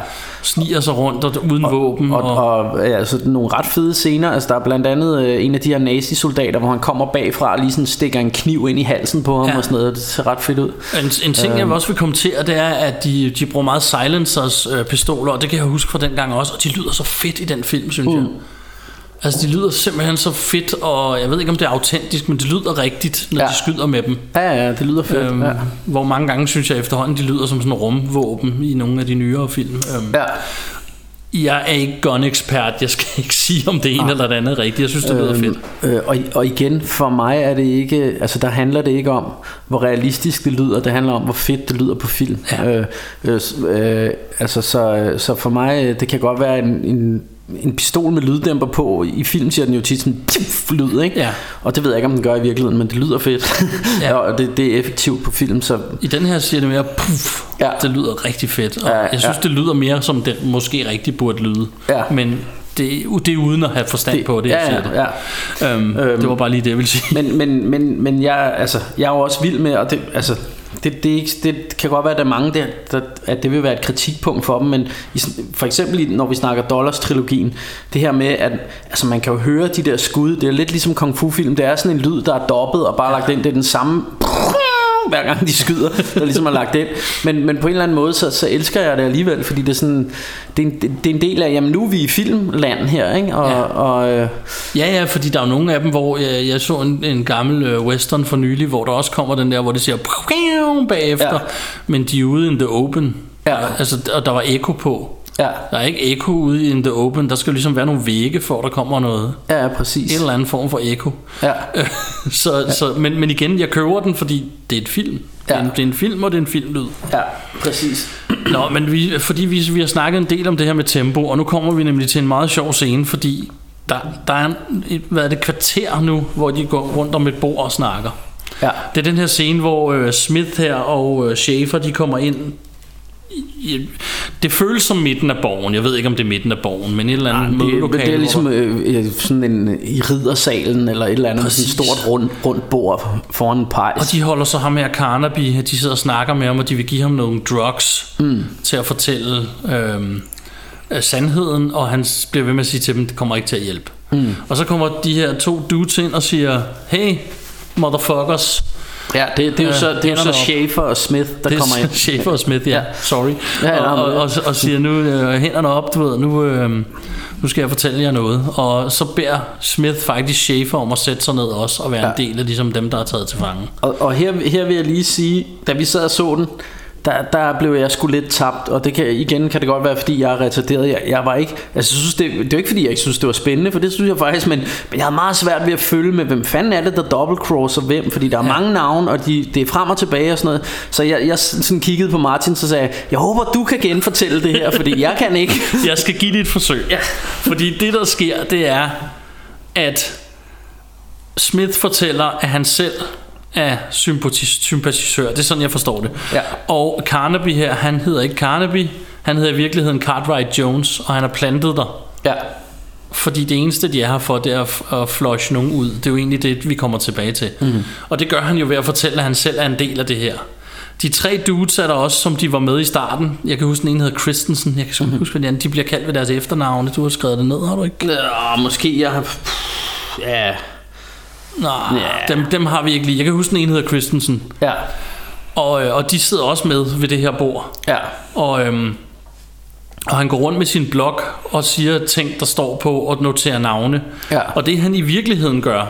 Sniger sig rundt og, uden våben.
Og, og ja, altså, nogle ret fede scener Altså der er blandt andet øh, en af de her nazi-soldater Hvor han kommer bagfra og lige sådan stikker en kniv ind i halsen på ham
Ja.
Og sådan noget Det ser ret fedt ud
En, en ting, jeg også vil kommentere, det er, at de, de bruger meget silencers øh, pistoler, og det kan jeg huske fra den gang også, og de lyder så fedt i den film, synes jeg. Altså, de lyder simpelthen så fedt, og jeg ved ikke, om det er autentisk, men det lyder rigtigt, når ja. De skyder med dem.
Ja, ja, det lyder fedt
Øhm,
ja.
Hvor mange gange, synes jeg efterhånden, de lyder som sådan en rumvåben i nogle af de nyere film. Øhm,
ja.
Jeg er ikke gun-ekspert, jeg skal ikke sige, om det ene eller det andet er rigtigt. Jeg synes, det lyder fedt.
Øh, og, og igen, for mig er det ikke, altså der handler det ikke om, hvor realistisk det lyder, det handler om, hvor fedt det lyder på film.
Ja.
Øh, øh, øh, altså så, så for mig, øh, det kan godt være en, en, en pistol med lyddæmper på. I film siger den jo tit sådan tjuf, lyd, ikke?
Ja.
Og det ved jeg ikke, om den gør i virkeligheden, men det lyder fedt.
Ja.
ja. og det, det er effektivt på film, så
I den her siger det mere puff.
Ja.
Det lyder rigtig fedt. Og
Ja,
jeg synes,
ja.
det lyder mere, som det måske rigtig burde lyde.
Ja.
Men det, det er uden at have forstand
Det-
på det, jeg
ja,
siger det.
ja,
Øhm, det var bare lige det, jeg ville sige.
Men, men, men, men jeg, altså, jeg er jo også vild med, og det, altså, det, det, er ikke, det kan godt være, at der er mange, der, der, at det vil være et kritikpunkt for dem, men i, for eksempel når vi snakker Dollars-trilogien, det her med, at altså, man kan jo høre de der skud, det er lidt ligesom kung fu-film, det er sådan en lyd, der er dobbet og bare lagt ind, det er den samme hver gang de skyder, der ligesom er lagt ind. Men, men på en eller anden måde, så, så elsker jeg det alligevel, fordi det er sådan, det er en, det er en del af, jamen nu er vi i filmland her, ikke? Og,
Ja.
og øh,
Ja, ja, fordi der er jo nogle af dem, hvor jeg, jeg så en, en gammel øh, western for nylig, hvor der også kommer den der, hvor det siger bagefter. Ja. men de er ude in the open.
Ja.
Altså, og der var eko på.
Ja,
Der er ikke eko ude in the open. Der skal jo ligesom være nogle vægge, for der kommer noget.
ja, præcis.
En eller anden form for eko.
Ja.
så, ja. så, men, men igen, jeg køber den, fordi det er et film. Det, er
Ja.
en, det er en film, og det er en filmlyd.
Ja, præcis.
Nå, men vi, fordi vi, vi har snakket en del om det her med tempo, og nu kommer vi nemlig til en meget sjov scene, fordi der, der er en, hvad er det, kvarter nu, hvor de går rundt om et bord og snakker.
Ja.
Det er den her scene, hvor øh, Smith her og øh, Schaefer, de kommer ind. Det føles som midten af borgen. Jeg ved ikke, om det er midten af borgen, men et eller andet
Det,
mødelokale,
det er ligesom øh, øh, sådan en i riddersalen eller et eller andet sådan
Præcis.
et stort rundt, rundt bord foran en pejs.
Og de holder så ham her Carnaby, de sidder og snakker med ham, og de vil give ham nogle drugs mm. til at fortælle øhm, øh, sandheden, og han bliver ved med at sige til dem, det kommer ikke til at hjælpe. Mm. Og så kommer de her to dudes ind og siger, hey, motherfuckers.
Ja, det, det er jo så, det er jo så. Schaefer og Smith, der
det
kommer
er
ind.
Schaefer og Smith, ja,
Ja.
sorry.
Ja, ja,
og, og, og, og siger nu, øh, hænderne op, du ved, nu, øh, nu skal jeg fortælle jer noget. Og så beder Smith faktisk Schaefer om at sætte sig ned også, og være ja. en del af ligesom dem, der er taget til fange.
Og, og her, her vil jeg lige sige, da vi sad og så den, der, der blev jeg sgu lidt tabt, og det kan, igen kan det godt være, fordi jeg er retarderet. Jeg, jeg var ikke, altså, jeg synes, det, det er ikke, fordi jeg ikke synes, det var spændende, for det synes jeg faktisk, men, men jeg havde meget svært ved at følge med, hvem fanden er det, der dobbeltcrosser hvem, fordi der er ja. mange navne, og de, det er frem og tilbage og sådan noget. Så jeg, jeg sådan kiggede på Martin, så sagde jeg, jeg håber, du kan genfortælle det her, fordi jeg kan ikke.
Jeg skal give det et forsøg. Ja. Fordi det, der sker, det er, at Smith fortæller, at han selv er sympatis- sympatisør. Det er sådan, jeg forstår det.
Ja.
Og Carnaby her, han hedder ikke Carnaby. Han hedder i virkeligheden Cartwright Jones, og han har plantet dig.
Ja,
Fordi det eneste, de er her for, det er at- at nogen ud. Det er jo egentlig det, vi kommer tilbage til. Mm. Og det gør han jo ved at fortælle, at han selv er en del af det her. De tre dudes er der også, som de var med i starten. Jeg kan huske, den ene hedder Christensen. Jeg kan sgu ikke huske, hvad de andre. De bliver kaldt ved deres efternavne. Du har skrevet det ned, har du ikke?
øh, måske jeg har... Ja,
Nej, dem, dem har vi ikke lige. Jeg kan huske, den ene hedder Christensen.
ja,
Og, øh, og de sidder også med ved det her bord.
ja,
Og, øhm, og han går rundt med sin blog og siger ting, der står på og noterer navne.
Ja.
Og det han i virkeligheden gør,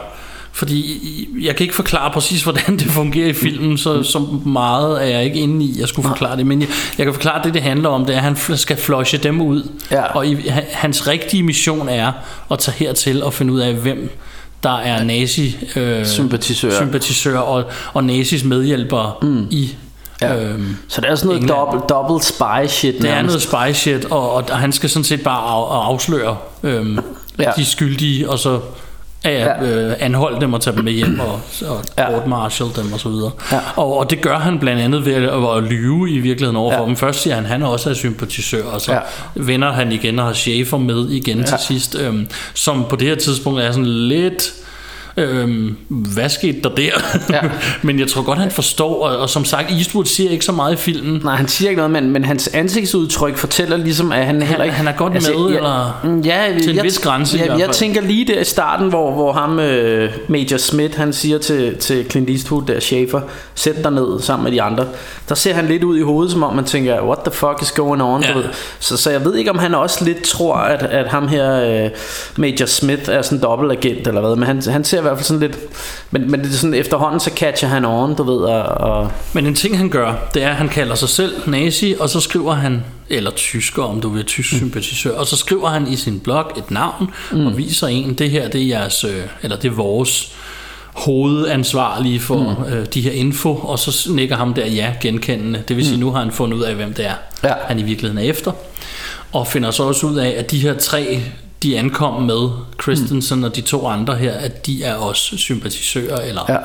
fordi jeg kan ikke forklare præcis, hvordan det fungerer i filmen, så, så meget er jeg ikke inde i, jeg skulle forklare det. Men jeg, jeg kan forklare, at det det handler om, det er, at han skal flushe dem ud.
Ja.
Og i, han- hans rigtige mission er at tage hertil og finde ud af, hvem der er nazi øh,
Sympatisører.
sympatisører og, og nazis medhjælpere mm. i
Ja.
øhm,
Så det er sådan noget dobbelt, dobbelt spy shit
det er noget spy shit, og, og han skal sådan set bare af, afsløre øhm,
ja.
de skyldige, og så at
Ja.
øh, anholde dem og tage dem med hjem og, og
Ja.
court martial dem og så videre.
Ja.
Og, og det gør han blandt andet ved at, at lyve i virkeligheden over for
Ja.
dem. Først siger han, han også er sympatisør, og så
Ja.
vender han igen og har Schaefer med igen ja. til sidst, øhm, som på det her tidspunkt er sådan lidt... Øhm, hvad skete der der?
Ja.
Men jeg tror godt, han forstår, og, og som sagt, Eastwood siger ikke så meget i filmen.
Nej, han siger ikke noget, men, men hans ansigtsudtryk fortæller ligesom, at han heller ikke...
han er godt med,
jeg,
eller
ja,
til en
jeg,
vis grænse i
Jeg, tænker lige der i starten, hvor, hvor ham, øh, Major Smith, han siger til, til Clint Eastwood, der Schaefer, sæt dig ned sammen med de andre. Der ser han lidt ud i hovedet, som om man tænker, what the fuck is going on?
Ja.
Ja. Så, så jeg ved ikke, om han også lidt tror, at, at ham her, øh, Major Smith, er sådan en dobbeltagent eller hvad, men han, han ser i hvert fald sådan lidt... Men, men det er sådan, efterhånden så catcher han on, du ved, og, og
Men en ting han gør, det er at han kalder sig selv nazi Og så skriver han Eller tysker om du vil tysk sympatisør Og så skriver han i sin blog et navn mm. Og viser en Det her det er jeres øh, Eller det er vores hovedansvarlige for mm. øh, de her info Og så nikker ham der ja genkendende Det vil sige nu har han fundet ud af hvem det er
Ja.
Han i virkeligheden er efter Og finder så også ud af at de her tre de ankom med Christensen mm. og de to andre her, at de er også sympatisører eller
Ja.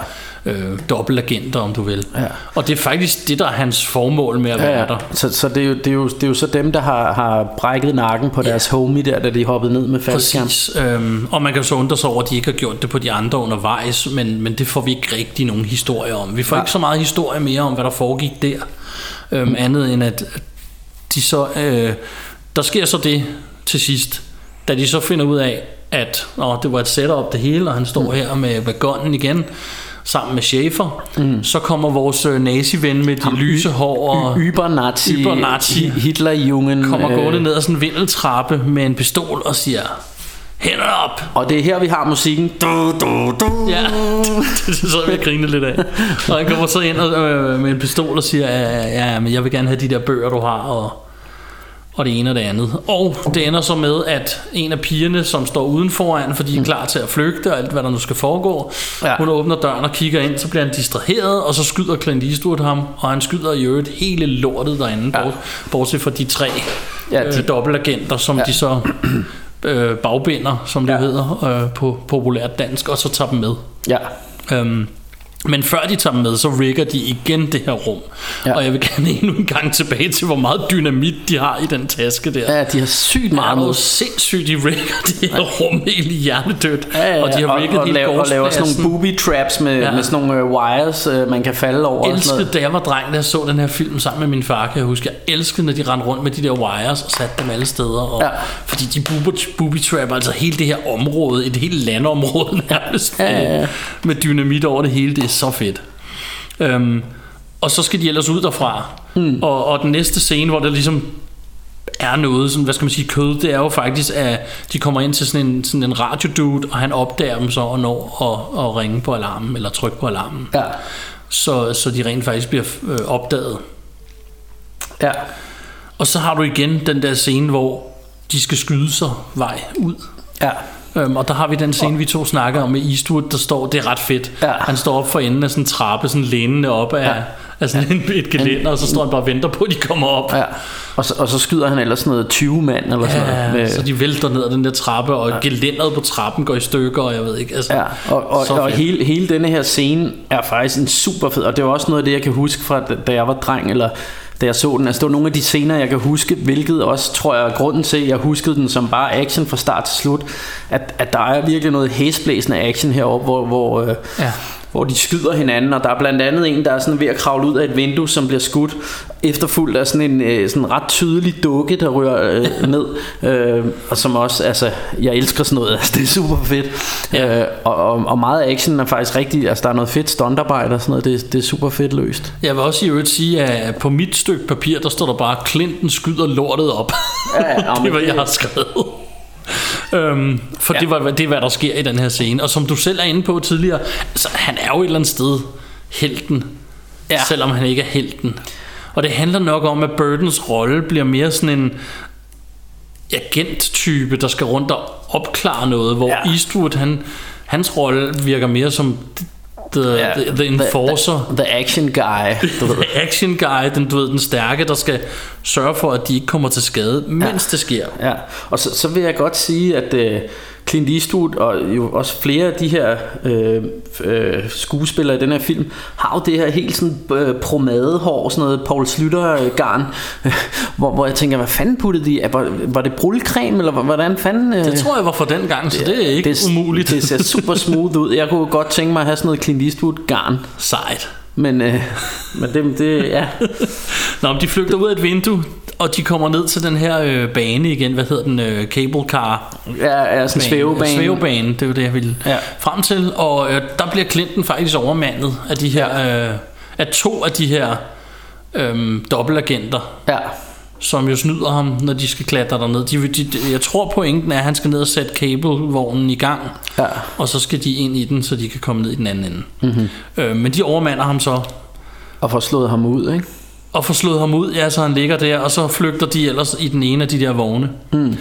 øh, dobbeltagenter, om du vil.
Ja.
Og det er faktisk det, der er hans formål med at være
Ja,
der.
ja. Så, så det, er jo, det, er jo, det er jo så dem, der har, har brækket nakken på deres homie der, da de hoppede ned med faldskærm.
Præcis. Øhm, og man kan så undre sig over, at de ikke har gjort det på de andre undervejs, men, men det får vi ikke rigtig nogen historie om. Vi får
Nej.
ikke så meget historie mere om, hvad der foregik der, øhm, mm. andet end at at de så, øh, der sker så det til sidst, da de så finder ud af, at åh, det var et setup det hele, og han står mm. her med, gunnen igen, sammen med Schaefer, mm. så kommer vores øh, nazi-ven med de lyse hår og
Yber-Nazi,
Yber-Nazi.
Hitlerjungen.
kommer
øh,
gående ned ad sådan en vindeltrappe med en pistol og siger, hænderne op!
Og det er her, vi har musikken. Du, du, du.
Ja, det så jeg grine lidt af. Og han kommer så ind og, øh, med en pistol og siger, ja, ja, men jeg vil gerne have de der bøger, du har, og, og det ene og det andet. Og det ender så med, at en af pigerne, som står uden foran, fordi de er klar til at flygte og alt, hvad der nu skal foregå, ja. Hun åbner døren og kigger ind, så bliver han distraheret, og så skyder Clint Eastwood ham, og han skyder i øvrigt hele lortet derinde, ja. bortset fra de tre
Ja, de-
de, øh, dobbeltagenter, som ja. de så øh, bagbinder, som det
Ja.
hedder øh, på populært dansk, og så tager dem med.
Ja.
Øhm, men før de tager med, så rigger de igen det her rum.
Ja.
Ja. Og jeg vil gerne endnu en gang tilbage til, hvor meget dynamit de har i den taske der.
ja, de har sygt meget med.
sindssygt, de rigger det her rum helt hjernedødt.
Ja, ja,
og de har rigget
og, og, laver, og laver sådan nogle booby traps med, ja.
Ja.
med sådan nogle øh, wires, øh, man kan falde over. og sådan
elskede,
noget.
da jeg var dreng, da jeg så den her film sammen med min far, kan jeg huske, jeg elskede, når de rendte rundt med de der wires og satte dem alle steder. Og,
Ja.
ja. Fordi de booby, booby trap, altså hele det her område, et helt landområde nærmest,
Ja, ja, ja.
med- dynamit over det hele, det så fedt. Øhm, og så skal de ellers ud derfra. Mm. Og, og den næste scene, hvor der ligesom er noget, sådan, hvad skal man sige, kød, det er jo faktisk, at de kommer ind til sådan en, sådan en radiodude, og han opdager dem så og når at, at ringe på alarmen, eller trykke på alarmen
Ja.
så, så de rent faktisk bliver øh, opdaget.
Ja.
Og så har du igen den der scene, hvor de skal skyde sig vej ud.
Ja.
Øhm, og der har vi den scene, vi to snakker om med Eastwood, der står, det er ret fedt.
Ja.
Han står op for enden af sådan en trappe, sådan lænende op af, ja. af sådan en, et gelænder, og så står han bare og venter på, at de kommer op.
ja. Og, så, og så skyder han ellers sådan noget 20 mand eller sådan noget.
Ja,
Med,
så de vælter ned ad den der trappe, og ja. gelænderet på trappen går i stykker, og jeg ved ikke. Altså,
Ja, og, og, og hele, hele denne her scene er faktisk en super fed, og det er også noget af det, jeg kan huske fra, da jeg var dreng, eller da jeg så den. Altså, det var nogle af de scener, jeg kan huske, hvilket også, tror jeg, er grunden til, at jeg huskede den som bare action fra start til slut, at, at der er virkelig noget hæsblæsende action heroppe, hvor, hvor, øh,
Ja
hvor de skyder hinanden, og der er blandt andet en, der er sådan ved at kravle ud af et vindue, som bliver skudt, efterfulgt af sådan en øh, sådan ret tydelig dukke, der rører øh, ned, øh, og som også, altså, jeg elsker sådan noget, altså, det er super fedt,
Ja.
øh, og, og, og meget af action er faktisk rigtig, altså der er noget fedt stuntarbejde og sådan noget, det, det er super fedt løst.
Jeg vil også i øvrigt sige, at på mit stykke papir, der står der bare, Clinton skyder lortet op.
Ja, ja,
det hvad
det-
jeg har skrevet. Øhm, for ja. det, var, det er, hvad der sker i den her scene. Og som du selv er inde på tidligere, altså, han er jo et eller andet sted helten, ja. selvom han ikke er helten. Og det handler nok om, at Burdens rolle bliver mere sådan en agent-type, der skal rundt og opklare noget, hvor
ja.
Eastwood, han, hans rolle virker mere som the, ja. the, the enforcer.
The, the action guy, du ved.
action guy, den, du ved, den stærke, der skal sørge for, at de ikke kommer til skade, mens ja. det sker.
Ja, og så, så vil jeg godt sige, at øh, Clint Eastwood og jo også flere af de her øh, øh, skuespillere i den her film har jo det her helt sådan øh, promadehår, sådan noget Paul Slytter-garn, øh, hvor, hvor jeg tænker, hvad fanden puttede de? Var, var det brulcreme, eller hvordan fanden? Øh,
Det tror jeg var fra den gang, så det er ikke
det,
umuligt.
Det ser super smooth ud. Jeg kunne godt tænke mig at have sådan noget Clint Eastwood-garn.
Sejt.
Men, øh, men det, det, ja.
Nå, men de flygter ud af et vindue, og de kommer ned til den her øh, bane igen. Hvad hedder den? Øh, cable car.
Ja, ja sådan en svævebane.
Svævebane, det var det, jeg ville
Ja.
frem til. Og øh, der bliver Clinton faktisk overmandet af de her... Øh, af to af de her øh, dobbeltagenter,
Ja.
som jo snyder ham, når de skal klatre derned. De, de, de, jeg tror pointen er, at han skal ned og sætte cablevognen i gang,
Ja.
og så skal de ind i den, så de kan komme ned i den anden ende.
Mhm.
Mm-hmm. Øh, men de overmander ham så,
Og får slået ham ud, ikke?
Og får slået ham ud, ja, så han ligger der, og så flygter de ellers i den ene af de der vogne. Mm.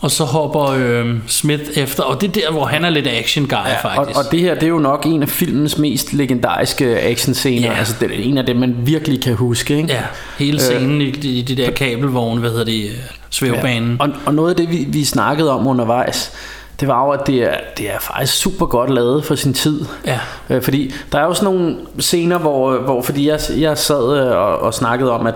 Og så hopper øh, Smith efter, og det er der, hvor han er lidt action guy ja,
Og,
faktisk.
og det her, det er jo nok en af filmens mest legendariske actionscener.
Ja.
Altså, det er en af dem, man virkelig kan huske, ikke?
Ja, hele scenen øh, i, i de der kabelvogne, hvad hedder det, øh, svævebanen.
Og, og noget af det, vi, vi snakkede om undervejs, det var jo, at det er, det er faktisk super godt lavet for sin tid.
Ja.
Øh, fordi der er jo sådan nogle scener, hvor, hvor fordi jeg, jeg sad øh, og, og snakkede om, at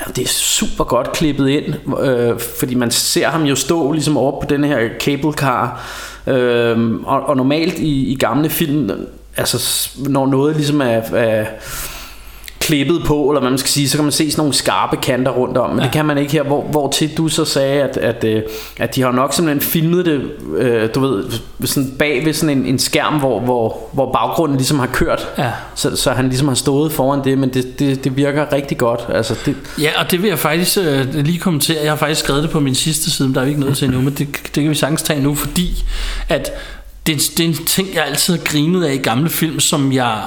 ja, det er super godt klippet ind, øh, fordi man ser ham jo stå ligesom over på den her cable car, øh, og, og normalt i, i gamle film, altså når noget ligesom er, er klippet på, eller hvad man skal sige, så kan man se sådan nogle skarpe kanter rundt om, men ja. det kan man ikke her, hvor, hvor til du så sagde, at, at, øh, at de har nok simpelthen filmet det, øh, du ved, sådan bag ved sådan en, en skærm, hvor, hvor, hvor baggrunden ligesom har kørt,
Ja.
så, så han ligesom har stået foran det, men det, det, det virker rigtig godt, altså det,
Ja, og det vil jeg faktisk øh, lige kommentere. Jeg har faktisk skrevet det på min sidste side, men der er vi ikke noget til endnu, men det, det kan vi sagtens tage nu, fordi at det, det er en ting, jeg altid har grinet af i gamle film, som jeg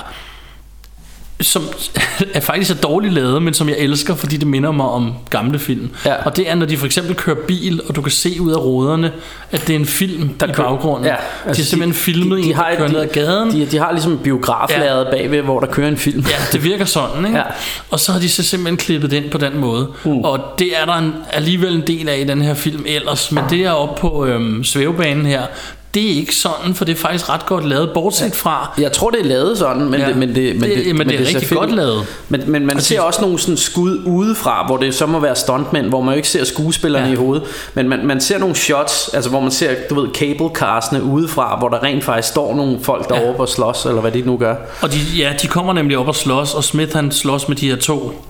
som er faktisk er dårligt lavet, men som jeg elsker, fordi det minder mig om gamle film.
Ja.
Og det er, når de for eksempel kører bil, og du kan se ud af ruderne, at det er en film der i
kører-
baggrunden.
Ja,
de
altså
har simpelthen filmet
de,
en,
de, har,
der kører
de,
ned ad gaden.
De, de har ligesom en biograflaget ja. bagved, hvor der kører en film.
Ja, det virker sådan, ikke?
Ja.
Og så har de så simpelthen klippet det ind på den måde. Mm. Og det er der en, alligevel en del af i den her film ellers. Men det er oppe på øhm, svævebanen her, det er ikke sådan, for det er faktisk ret godt lavet, bortset fra...
Jeg tror, det er lavet sådan, men,
Ja.
det, men, det, men,
Det-
det,
men det er rigtig
selvfølgelig-
godt lavet.
Men, men man
Og
ser
det-
også nogle sådan skud udefra, hvor det så må være stuntmænd, hvor man jo ikke ser skuespillerne
Ja.
i hovedet. Men man, man ser nogle shots, altså hvor man ser, du ved, cablecarsene udefra, hvor der rent faktisk står nogle folk derovre
Ja.
på slås, eller hvad de nu gør.
Og de, ja, de kommer nemlig op og slås, og Smith han slås med de her to.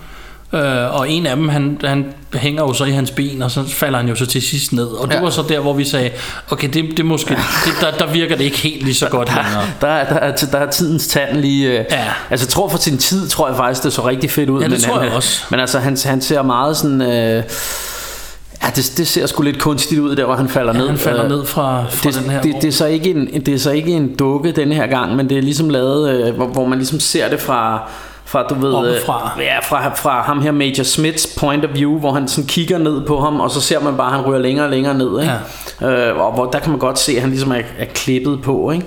Øh, og en af dem, han, han hænger jo så i hans ben, og så falder han jo så til sidst ned. Og det
Ja.
var så der, hvor vi sagde, okay, det, det måske, det, der, der virker det ikke helt lige så godt længere.
Der, er- der, er, der er tidens tand lige... øh,
Ja.
Altså tror for sin tid, tror jeg faktisk, det så rigtig fedt ud.
Ja, det
men
tror
han,
jeg også.
Men altså han, han ser meget sådan... Øh, ja, det, det ser sgu lidt kunstigt ud, der hvor han falder ned.
Han falder
Øh,
ned fra, fra
det,
den her
det, det, er så ikke en, det er så ikke en dukke den her gang, men det er ligesom lavet, øh, hvor, hvor man ligesom ser det fra, fra du ved, øh,
Oppefra.
ja, fra, fra ham her Major Smiths point of view, hvor han sådan kigger ned på ham, og så ser man bare, at han ryger længere og længere ned, ikke? Ja. Øh, og hvor, der kan man godt se, at han ligesom er, er klippet på, ikke?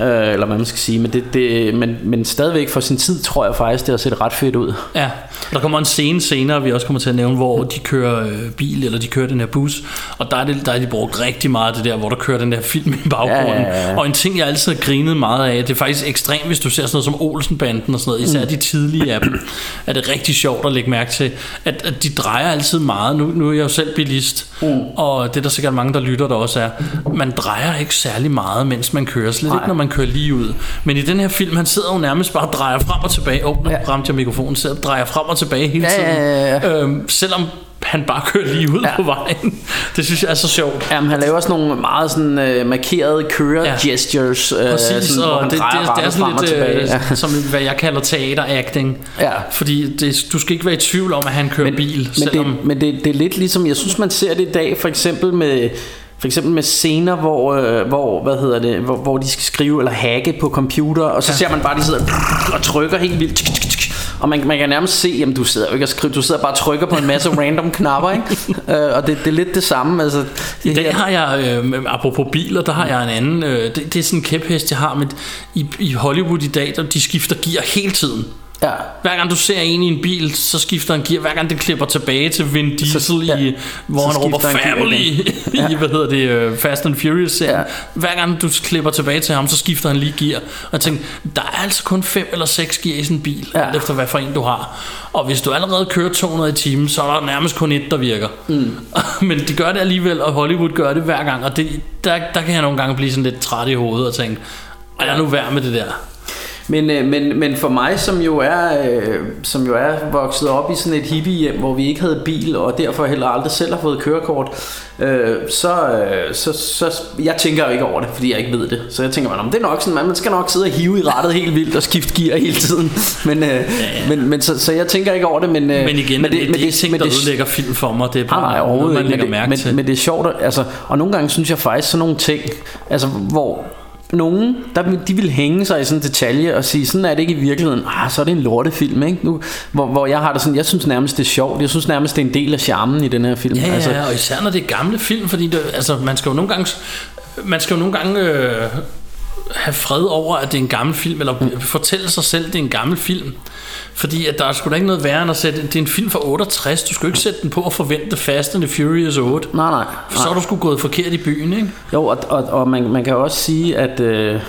Øh, eller hvad man skal sige, men, det, det, men, men stadigvæk for sin tid, tror jeg faktisk, det har set ret fedt ud.
Ja, der kommer en scene senere, vi også kommer til at nævne, hvor de kører øh, bil, eller de kører den her bus, og der er, det, der er de brugt rigtig meget det der, hvor der kører den der film i baggrunden.
Ja, ja, ja.
Og en ting, jeg altid har grinet meget af, det er faktisk ekstremt, hvis du ser sådan noget som Olsenbanden og sådan noget, især de tidlige af dem, er det rigtig sjovt at lægge mærke til, at, at de drejer altid meget. Nu, nu er jeg jo selv bilist, mm. og det er der sikkert mange, der lytter, der også er. Man drejer ikke særlig meget, mens man kører, slet ikke, når man kører lige ud. Men i den her film, han sidder jo nærmest bare og drejer frem og tilbage. Åh, oh, nu ramte jeg mikrofonen, sidder og drejer frem og tilbage hele
Ja,
tiden.
ja, ja,
Øhm, selvom han bare kører lige ud ja. på vejen. Det synes jeg er så sjovt.
Jamen, han laver sådan nogle meget sådan, øh, markerede kører
Ja.
gestures, øh,
Præcis,
sådan, hvor
og
han
det, det, det, er sådan lidt
tilbage.
øh,
Ja.
som hvad jeg kalder teateracting.
Ja.
Fordi det, du skal ikke være i tvivl om, at han kører men, bil.
Men,
selvom,
det, men det, det er lidt ligesom, jeg synes man ser det i dag, for eksempel med for eksempel med scener, hvor, øh, hvor, hvad hedder det, hvor, hvor de skal skrive eller hacke på computer, og så ja. ser man bare, de sidder og trykker helt vildt. Tsk, tsk, tsk. Og man, man kan nærmest se, jamen du sidder jo ikke og skriver, du sidder bare og trykker på en masse random knapper, ikke? øh, og det, det er lidt det samme. Altså,
I
det
dag
her-
har jeg, øh, apropos biler, der har jeg en anden, øh, det, det er sådan en kæphest, jeg har, men i, i Hollywood i dag, der, de skifter gear hele tiden.
Ja.
Hver gang du ser en i en bil, så skifter han gear. Hver gang det klipper tilbage til Vin Diesel, så,
ja.
i, hvor
Så
han råber
han
family i, hvad hedder det, uh, Fast and Furious serien.
Ja.
Hver gang du klipper tilbage til ham, så skifter han lige gear. Og jeg tænkte, der er altså kun fem eller seks gear i sådan en bil,
Ja.
alt efter hvad for en du har. Og hvis du allerede kører 200 i timen, så er der nærmest kun et, der virker. Mm. Men de gør det alligevel, og Hollywood gør det hver gang. Og det, der, der kan jeg nogle gange blive sådan lidt træt i hovedet og tænke, og jeg er nu værd med det der.
Men, øh, men, men for mig, som jo, er, øh, som jo er vokset op i sådan et hippie hjem, hvor vi ikke havde bil, og derfor heller aldrig selv har fået kørekort, øh, så, øh, så, så jeg tænker jo ikke over det, fordi jeg ikke ved det. Så jeg tænker, man, det er nok sådan, man skal nok sidde og hive i rettet helt vildt og skifte gear hele tiden. Men, øh, ja, ja. men, men så, så jeg tænker ikke over det. Men, øh,
Men igen, men det, det, det er ikke ting, der ødelægger film for mig. Det er bare
Nej, nej,
noget, man lægger
men,
mærke
det,
til.
men, men det er sjovt, altså, og nogle gange synes jeg faktisk sådan nogle ting, altså hvor nogen, der, de vil hænge sig i sådan en detalje og sige, sådan er det ikke i virkeligheden. Ah, så er det en lortefilm, ikke? Nu, hvor, hvor jeg har det sådan, jeg synes nærmest det er sjovt. Jeg synes nærmest det er en del af charmen i den her film.
Ja, ja,
altså,
altså, og især når det er gamle film, fordi det, altså, man skal jo nogle gange, man skal jo nogle gange øh, have fred over, at det er en gammel film, eller mm. fortælle sig selv, at det er en gammel film. Fordi at der er sgu da ikke noget værre end at sætte, det er en film fra 68, du skal jo ikke sætte den på og forvente Fast and the Furious 8.
Nej, nej.
For så er du sgu gået forkert i byen, ikke?
Jo, og, og, og man, man kan også sige, at, øh,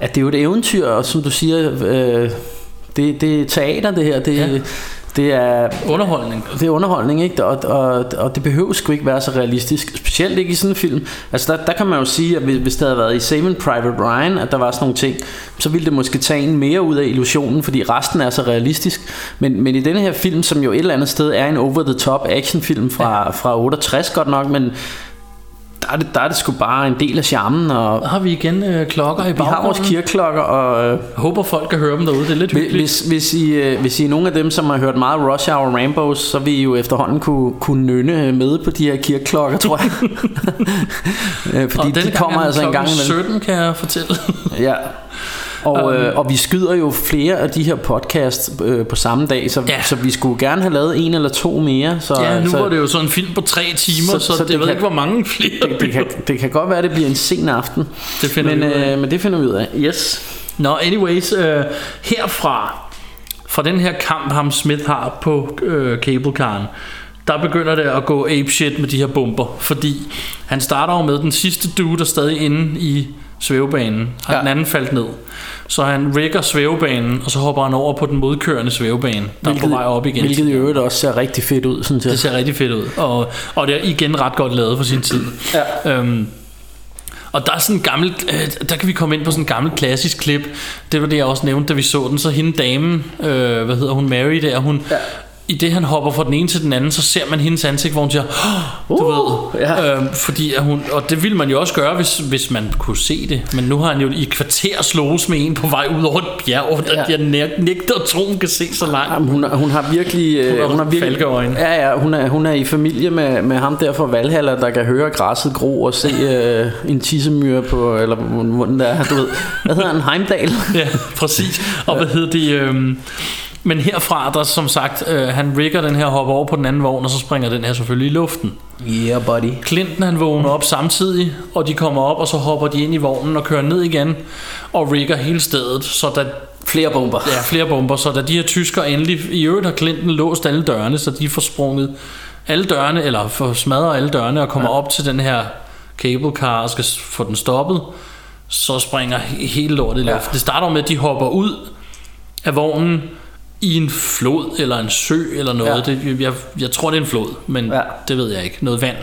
at det er jo et eventyr, og som du siger, øh, det, det er teater det her, det,
Ja.
Det er
Underholdning.
det er underholdning, ikke? Og, og, og det behøver sgu ikke være så realistisk. Specielt ikke i sådan en film. Altså der, der kan man jo sige, at hvis hvis det havde været i Saving Private Ryan, at der var sådan nogle ting, så ville det måske tage en mere ud af illusionen, fordi resten er så realistisk. Men, men i denne her film, som jo et eller andet sted er en over-the-top actionfilm fra, ja. fra 68 godt nok, men er, det, der er det sgu bare en del af charmen, og
har vi igen øh, klokker i
vi har vores
baggrunden.
kirkeklokker, og øh,
Jeg håber, folk kan høre dem derude. Det er lidt hyggeligt.
hvis, hvis, I, øh, hvis I er nogle af dem, som har hørt meget Rush Hour Rambos, så vil I jo efterhånden kunne, kunne nynne med på de her kirkeklokker, tror jeg. Øh, Fordi
og
de kommer
er
altså en gang imellem.
17, kan jeg fortælle.
Ja. Og,
Um,
øh, og vi skyder jo flere af de her podcasts øh, på samme dag, så,
Ja.
så vi skulle gerne have lavet en eller to mere. Så,
Ja, nu
så,
var det jo sådan en film på tre timer, så,
så-
så, det,
det
ved
kan-
ikke, hvor mange flere.
det, det, kan, det kan godt være, at det bliver en sen aften.
Det finder
men,
vi ud af.
øh, men det finder vi ud af. Yes.
Nå, anyways, øh, herfra, fra den her kamp, ham Smith har på øh, cablecaren, der begynder det at gå ape shit med de her bomber, fordi han starter jo med den sidste dude, der er stadig inde i svævebanen, og ja. Den anden faldt ned. Så han rigger svævebanen, og så hopper han over på den modkørende svævebane, der er på vej op igen.
Hvilket i øvrigt også ser rigtig fedt ud, synes jeg.
Det ser rigtig fedt ud, og, og det er igen ret godt lavet for sin tid.
Ja.
Øhm, og der er sådan en gammel, øh, der kan vi komme ind på sådan en gammel klassisk klip. Det var det, jeg også nævnte, da vi så den. Så hende damen, øh, hvad hedder hun, Mary der, hun... Ja. I det han hopper fra den ene til den anden Så ser man hendes ansigt Hvor hun siger oh, Du
Uh,
ved
ja.
øhm, Fordi at hun Og det ville man jo også gøre hvis, hvis man kunne se det Men nu har han jo i kvarter slås med en På vej ud over et bjerg Der
Ja.
jeg næ- nægter at tro hun kan se så langt
Jamen, hun, hun har virkelig øh,
Hun har
hun har virkelig
falkeøjne.
Ja ja, hun er hun er i familie med, med ham der fra Valhalla der kan høre græsset gro og se øh, en tissemyre på eller hvordan det er, du ved. Hvad hedder han? Heimdall.
Ja, præcis. Og hvad hedder det? Øhm, men herfra, der som sagt, øh, han rigger den her, hopper over på den anden vogn, og så springer den her selvfølgelig i luften.
Yeah, buddy.
Clinton han vågner op samtidig, og de kommer op, og så hopper de ind i vognen og kører ned igen, og rigger hele stedet, så der
Flere bomber.
ja, flere bomber, så da de her tyskere endelig, i øvrigt har Clinton låst alle dørene, så de får sprunget alle dørene, eller får smadret alle dørene og kommer ja. op til den her cable car og skal få den stoppet, så springer he- hele lortet i luften. Ja. Det starter med, at de hopper ud af vognen i en flod eller en sø eller noget. Ja.
Ja.
Det, jeg, jeg tror, det er en flod, men ja.
Ja.
det ved jeg ikke. Noget vand.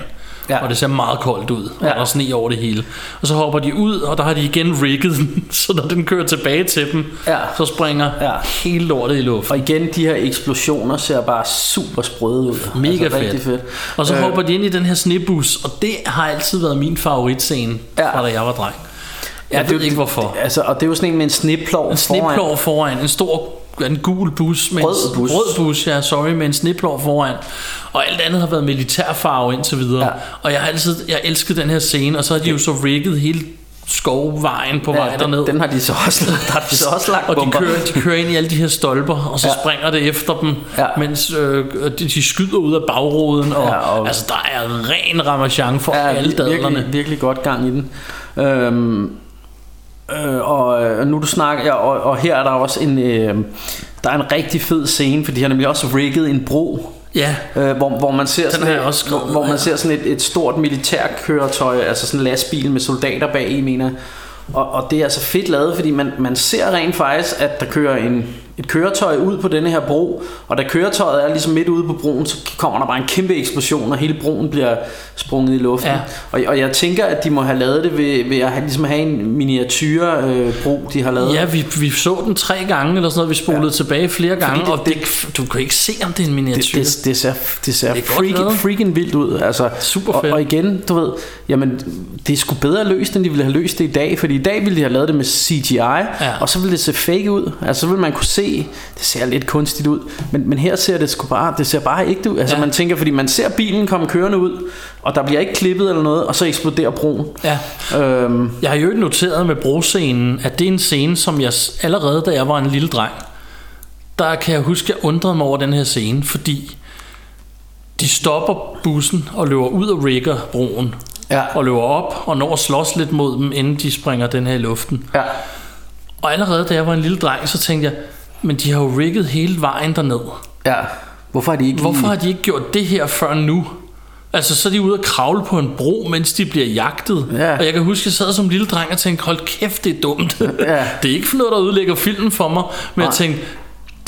Ja.
Ja.
Og det ser meget koldt ud, ja.
Ja.
og der er sne over det hele. Og så hopper de ud, og der har de igen rigget den, så når den kører tilbage til dem,
Ja.
så springer ja.
Ja.
hele lortet i luften.
Og igen, de her eksplosioner ser bare super sprøde ud.
Mega
altså,
fedt.
Fedt.
Og så øh. Hopper de ind i den her snebus, og det har altid været min favoritscene, ja.
Ja.
fra da jeg var dreng. Jeg
det
ved
jo-
ikke hvorfor.
Altså, og det er jo sådan en med en sneplov
En sneplov foran, en stor en gul bus med
Rød
en,
bus.
rød bus, ja, sorry, med en sneplov foran. Og alt andet har været militærfarve indtil videre. Ja.
Ja.
Og jeg har altid, jeg elskede den her scene, og så har de jo så rigget hele skovvejen på vej
Ja,
derned.
den, den har de så også, der har de så også lagt
og de
bomber.
kører, de kører ind i alle de her stolper, og så ja.
Ja.
springer det efter dem, ja.
Ja.
mens øh, de, de skyder ud af bagruden. Og, ja,
Ja,
og, altså, der er ren ramachan for ja,
Ja,
alle dadlerne.
virkelig, virkelig godt gang i den. Øhm, øh, og øh, nu du snakker, ja, og, og her er der også en, øh, der er en rigtig fed scene, for de har nemlig også rigget en bro,
Ja,
øh, hvor, hvor man ser
Den
sådan, et,
også skrevet
hvor, hvor man
ja.
ser sådan et, et stort militærkøretøj, altså sådan en lastbil med soldater bag i, mener og, og det er altså fedt lavet, fordi man, man ser rent faktisk, at der kører en, et køretøj ud på denne her bro, og da køretøjet er ligesom midt ude på broen, så kommer der bare en kæmpe eksplosion, og hele broen bliver sprunget i luften.
Ja.
Og, og jeg tænker, at de må have lavet det ved, ved at have, ligesom have en miniatyr øh, bro, de har lavet.
ja vi, vi så den tre gange eller sådan noget. Vi spolede ja. tilbage flere gange,
det-
og det, du kan ikke se, om det er en
det,
miniatyr.
det, det ser, det ser
Det
freaking, freaking vildt ud altså,
Super
og,
fedt.
og igen, du ved Jamen, det er sgu bedre løst End de ville have løst det i dag Fordi i dag ville de have lavet det med CGI ja. Og så ville det se fake ud Altså så ville man kunne se Det ser lidt kunstigt ud Men, men her ser det sgu bare Det ser bare ægte ud Altså
Ja.
man tænker Fordi man ser bilen komme kørende ud Og der bliver ikke klippet eller noget Og så eksploderer broen
Ja.
øhm,
Jeg har jo ikke noteret med broscenen, at det er en scene, som jeg allerede, da jeg var en lille dreng, der kan jeg huske, at jeg undrede mig over den her scene, fordi de stopper bussen og løber ud og rigger broen.
Ja.
Og løber op og når at slås lidt mod dem, inden de springer den her i luften.
Ja.
Og allerede da jeg var en lille dreng, så tænkte jeg, men de har jo rigget hele vejen derned.
Ja Hvorfor har de ikke
Hvorfor har de ikke gjort det her før nu? Altså, så er de ude og kravle på en bro, mens de bliver jagtet.
Ja.
Og jeg kan huske, at jeg sad som lille dreng og tænkte, hold kæft, det er dumt.
Ja.
det er ikke for noget, der udlægger filmen for mig. Men jeg
Nej.
tænkte,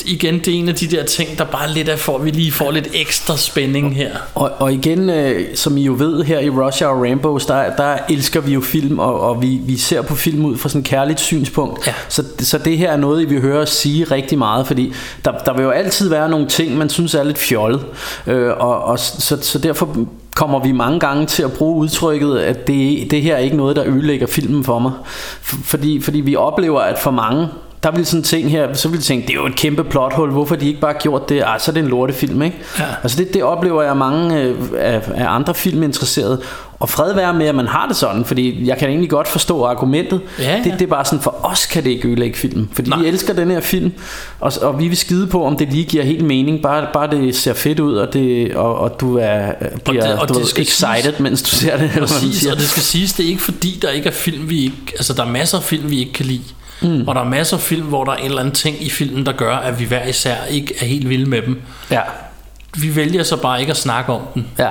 igen, det er en af de der ting, der bare lidt er for, at vi lige får lidt ekstra spænding her.
Og, og igen, øh, som I jo ved her i Russia og Rainbows, der, der elsker vi jo film, og, og vi, vi ser på film ud fra sådan et kærligt synspunkt.
Ja.
Så, så det her er noget, I vil høre os sige rigtig meget, fordi der, der vil jo altid være nogle ting, man synes er lidt fjollet. Øh, og, og så, så derfor kommer vi mange gange til at bruge udtrykket, at det, det her er ikke noget, der ødelægger filmen for mig. For, fordi, fordi vi oplever, at for mange, der vil sådan ting her, så vil de tænke, det er jo et kæmpe plothul, hvorfor de ikke bare gjort det? Ej, så er det en lortefilm, ikke?
Ja.
Altså det, det oplever jeg mange øh, af, af andre filminteresserede. Og fred være med, at man har det sådan, fordi jeg kan egentlig godt forstå argumentet.
Ja, ja.
Det, det er bare sådan, for os kan det ikke ødelægge filmen. Fordi
Nej.
vi elsker den her film, og, og vi vil skide på, om det lige giver helt mening. Bare, bare det ser fedt ud, og, det, og, og du er bliver,
det- og
du
det skal
excited,
siges-
mens du ser det.
Præcis, og det skal siges, det er ikke fordi, der ikke er film, vi ikke... Altså, der er masser af film, vi ikke kan lide. Mm. Og der er masser af film, hvor der er en eller anden ting i filmen, der gør, at vi hver især ikke er helt vilde med dem.
Ja,
Vi vælger så bare ikke at snakke om den.
ja.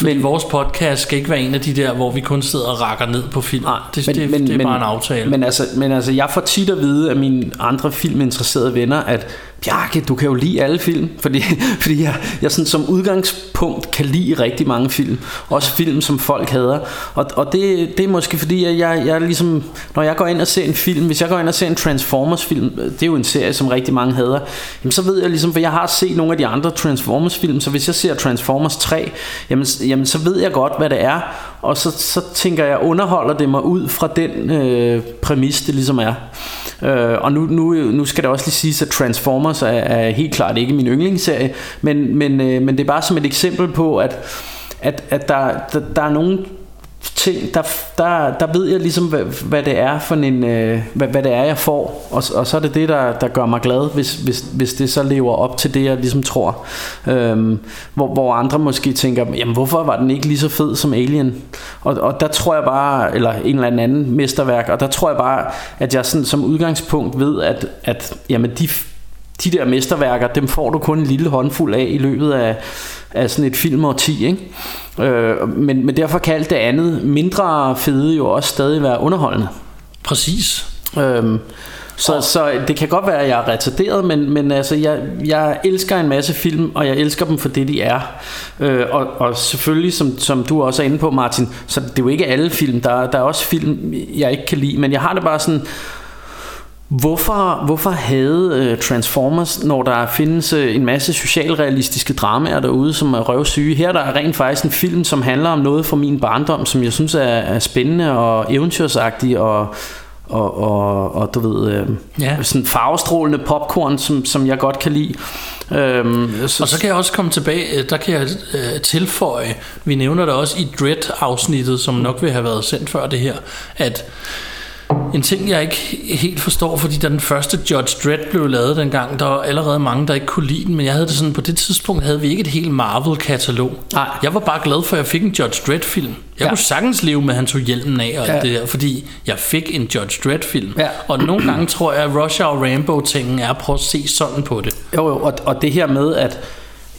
Men vores podcast skal ikke være en af de der, hvor vi kun sidder og rakker ned på film.
Nej,
det, det, det er bare en aftale.
Men altså, men altså, jeg får tit at vide af mine andre filminteresserede venner, at Bjarke, du kan jo lide alle film, fordi, fordi jeg, jeg sådan som udgangspunkt kan lide rigtig mange film. Også film, som folk hader. Og, og det, det er måske fordi, at jeg, jeg ligesom, når jeg går ind og ser en film, hvis jeg går ind og ser en Transformers-film, det er jo en serie, som rigtig mange hader, jamen så ved jeg ligesom, for jeg har set nogle af de andre Transformers-film, så hvis jeg ser Transformers 3, jamen, jamen så ved jeg godt, hvad det er, og så, så tænker jeg, underholder det mig ud fra den øh, præmis, det ligesom er. Øh, og nu, nu, nu skal det også lige siges, at Transformers er, er helt klart ikke min yndlingsserie, men, men, øh, men det er bare som et eksempel på, at, at, at der, der, der er nogle ting, der, der, der ved jeg ligesom, hvad, hvad det er for en, øh, hvad, hvad det er, jeg får, og, og så er det det, der, der gør mig glad, hvis, hvis, hvis det så lever op til det, jeg ligesom tror. Øhm, hvor, hvor andre måske tænker, jamen hvorfor var den ikke lige så fed som Alien? Og, og der tror jeg bare, eller en eller anden mesterværk, og der tror jeg bare, at jeg sådan, som udgangspunkt ved, at, at jamen de, de der mesterværker, dem får du kun en lille håndfuld af i løbet af, af sådan et filmårti, ikke? Øh, men, men derfor kan alt det andet mindre fede jo også stadig være underholdende.
Præcis.
Øhm, så, så det kan godt være, at jeg er retarderet, men, men altså, jeg, jeg elsker en masse film, og jeg elsker dem for det, de er. Øh, og, og selvfølgelig, som, som du også er inde på, Martin, så det er jo ikke alle film. Der, der er også film, jeg ikke kan lide, men jeg har det bare sådan... Hvorfor, hvorfor havde uh, Transformers, når der findes uh, en masse socialrealistiske dramaer derude, som er røvsyge? Her der er rent faktisk en film, som handler om noget fra min barndom, som jeg synes er, er spændende og eventyrsagtig og, og, og, og du ved, uh,
Ja.
sådan farvestrålende popcorn, som, som jeg godt kan lide. Um, så,
Og så kan jeg også komme tilbage, øh, der kan jeg øh, tilføje, vi nævner det også i Dread-afsnittet, som nok vil have været sendt før det her, at En ting, jeg ikke helt forstår, fordi da den første Judge Dredd blev lavet dengang, der var allerede mange, der ikke kunne lide den, men jeg havde det sådan, på det tidspunkt havde vi ikke et helt Marvel-katalog.
Nej.
Jeg var bare glad for, at jeg fik en Judge Dredd-film. Jeg
Ja.
kunne sagtens leve med, at han tog hjelmen af og
Ja.
det der, fordi jeg fik en Judge Dredd-film.
Ja.
Og nogle gange tror jeg, at Rush Hour Rambo-tingen er at prøve at se sådan på det.
Jo, jo, og, og det her med, at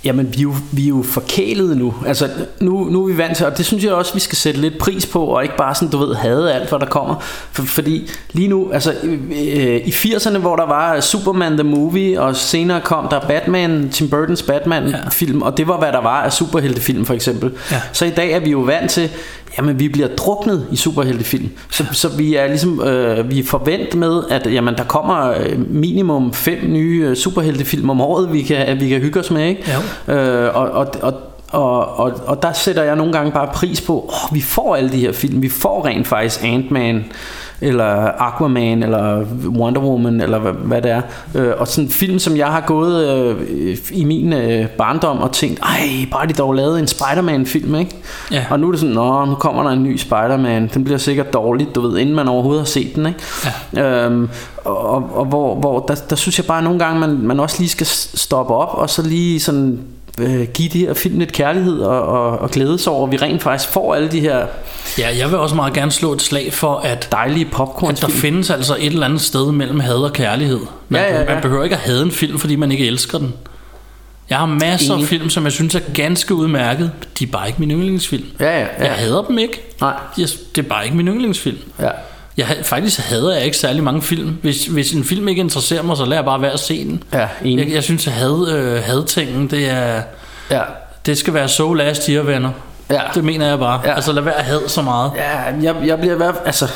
jamen, vi, er jo, vi er jo forkælede nu. Altså, nu, nu er vi vant til, og det synes jeg også, vi skal sætte lidt pris på, og ikke bare sådan, du ved, hade alt, hvad der kommer. For, fordi lige nu, altså øh, i 80'erne, hvor der var Superman the Movie, og senere kom der Batman, Tim Burton's Batman-film, og det var, hvad der var af superheltefilm, for eksempel.
Ja.
Så i dag er vi jo vant til, jamen vi bliver druknet i superheltefilm. Så, så vi er ligesom, øh, vi er forvent med, at jamen, der kommer øh, minimum fem nye øh, superheltefilm om året, vi kan, vi kan hygge os med, ikke? Øh, og, og, og, og, og, og der sætter jeg nogle gange bare pris på, åh, vi får alle de her film, vi får rent faktisk Ant-Man, eller Aquaman, eller Wonder Woman, eller hvad, hvad det er. Øh, og sådan en film, som jeg har gået øh, i min øh, barndom og tænkt, ej, bare de dog lavede en Spider-Man-film, ikke?
Ja.
Og nu er det sådan, nå, nu kommer der en ny Spider-Man, den bliver sikkert dårlig, du ved, inden man overhovedet har set den, ikke? Ja. Øhm, og, og, og hvor, hvor der, der synes jeg bare nogle gange, man, man også lige skal stoppe op, og så lige sådan øh, give de her film lidt kærlighed og, og, og glæde sig over, at vi rent faktisk får alle de her
Ja, jeg vil også meget gerne slå et slag for, at
dejlige
at der findes altså et eller andet sted mellem had og kærlighed. Man,
Ja, ja, ja.
man behøver ikke at hade en film, fordi man ikke elsker den. Jeg har masser
Enig.
af film, som jeg synes er ganske udmærket. De er bare ikke min yndlingsfilm.
Ja, ja, ja.
Jeg hader dem ikke.
Nej.
Jeg, det er bare ikke min yndlingsfilm.
Ja.
Jeg, faktisk hader jeg ikke særlig mange film. Hvis, hvis en film ikke interesserer mig, så lader jeg bare være at se den.
Ja, enig.
Jeg, jeg synes, at had, øh, hadtingen, det er...
Ja.
Det skal være so last year, venner.
Ja.
Det mener jeg bare.
Ja.
Altså lad være at had så meget.
Ja, jeg, jeg bliver i hvert fald, altså,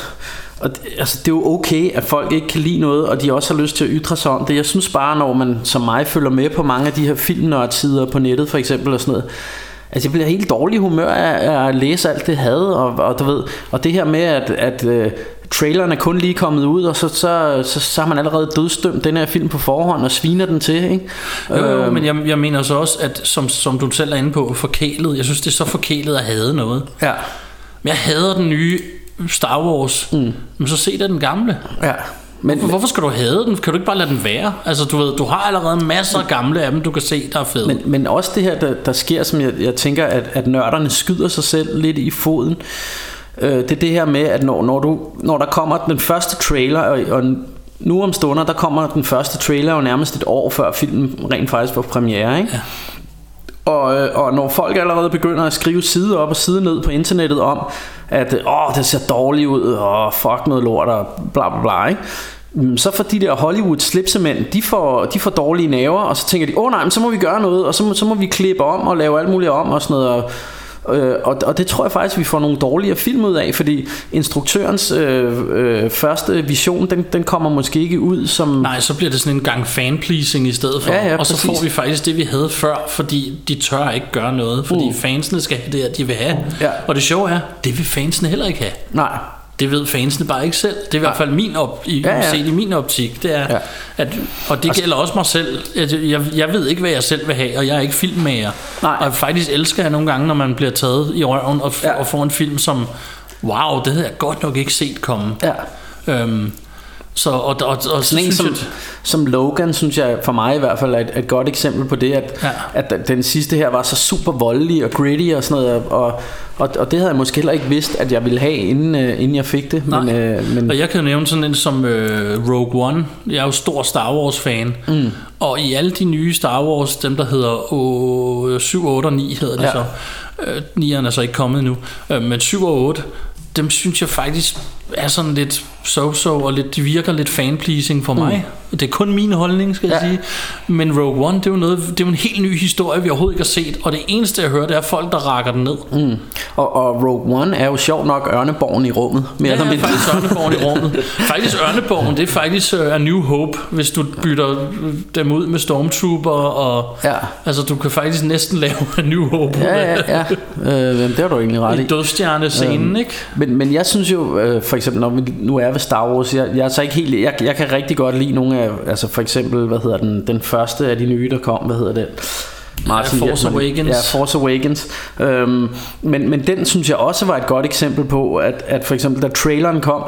og det, altså, det er jo okay, at folk ikke kan lide noget, og de også har lyst til at ytre sig om det. Jeg synes bare, når man som mig følger med på mange af de her filmnørdsider på nettet for eksempel og sådan noget, Altså jeg bliver helt dårlig humør af, af at læse alt det had og, og du ved Og det her med at, at uh, traileren er kun lige kommet ud Og så, så, så, så har man allerede dødstømt den her film på forhånd Og sviner den til ikke?
Jo, jo,
Øhm,
men jeg, jeg mener så også, at som, som du selv er inde på, forkælet. Jeg synes, det er så forkælet at hade noget.
Ja,
Men jeg hader den nye Star Wars. Mm. Men så se da den gamle.
ja men,
Hvorfor, hvorfor skal du hade den? Kan du ikke bare lade den være? Altså, du ved, du har allerede masser af gamle af dem, du kan se, der er fede.
Men, men også det her, der, der sker, som jeg, jeg tænker, at, at nørderne skyder sig selv lidt i foden. Øh, det er det her med, at når, når, du, når der kommer den første trailer, og, og nu om stunder, der kommer den første trailer jo nærmest et år før filmen rent faktisk var premiere, ikke?
Ja.
Og, øh, og når folk allerede begynder at skrive side op og side ned på internettet om, at åh, det ser dårligt ud, og fuck noget lort, og bla bla bla, ikke? Mm, Så får de der Hollywood slipsemænd, de får, de får dårlige naver, og så tænker de, åh nej, men så må vi gøre noget, og så må, så må vi klippe om og lave alt muligt om og sådan noget. Og, Øh, og, og det tror jeg faktisk, vi får nogle dårligere film ud af, fordi instruktørens øh, øh, første vision, den, den kommer måske ikke ud som...
Nej, så bliver det sådan en gang fanpleasing i stedet for.
Ja, ja,
og så
præcis.
får vi faktisk det, vi havde før, fordi de tør ikke gøre noget. Fordi
Mm.
fansene skal have det, de vil have.
Ja.
Og det sjove er, det vil fansene heller ikke have.
Nej,
Det ved fansene bare ikke selv. Det er i hvert fald min op, i,
Ja,
ja, set i min optik. Det er,
Ja.
at, og det gælder også mig selv. Jeg, jeg, ved ikke, hvad jeg selv vil have, og jeg er ikke filmmager.
Nej.
Og faktisk elsker jeg nogle gange, når man bliver taget i røven og,
ja.
og får en film, som, wow, det havde jeg godt nok ikke set komme.
ja.
Øhm, så, og, og, og, og så
Sådan en som,
jeg,
som Logan, synes jeg for mig i hvert fald er et, et godt eksempel på det, at, ja. At den sidste her var så super voldelig og gritty og sådan noget, og, og, og det havde jeg måske heller ikke vidst, at jeg ville have, inden, øh, inden jeg fik det. Men,
Nej.
øh, men,
Og jeg kan jo nævne sådan en som øh, Rogue One. Jeg er jo stor Star Wars fan. Mm. Og i alle de nye Star Wars, dem der hedder åh, 7, 8 og 9 hedder det
Ja.
så. Øh, 9'eren er så ikke kommet endnu. Øh, men 7 og 8, dem synes jeg faktisk er sådan lidt so-so, og lidt, de virker lidt fan-pleasing for mig. Det er kun min holdning, skal jeg
Ja.
sige. Men Rogue One, det er jo noget, det er jo en helt ny historie, vi overhovedet ikke har set. Og det eneste, jeg hører, det er folk, der rakker den ned.
mm. og, og Rogue One er jo sjovt nok Ørneborgen i rummet. Mere
Ja,
eller mindre.
faktisk Ørneborgen i rummet. Faktisk Ørneborgen, det er faktisk uh, A New Hope, hvis du bytter dem ud med Stormtrooper, og
Ja.
altså du kan faktisk næsten lave A New Hope.
Ja, ja, ja. Øh, det har du egentlig ret i.
I dødstjerne-scenen,
Øhm,
ikke?
Men, men jeg synes jo, øh, for eksempel, når vi nu er ved Star Wars, jeg, jeg er så ikke helt, jeg, jeg kan rigtig godt lide nogle af, altså for eksempel, hvad hedder den, den første af de nye, der kom, hvad hedder den? Martin
Ja, Force. Awakens.
Ja, Force Awakens. Øhm, men, men den synes jeg også var et godt eksempel på, at, at for eksempel da traileren kom,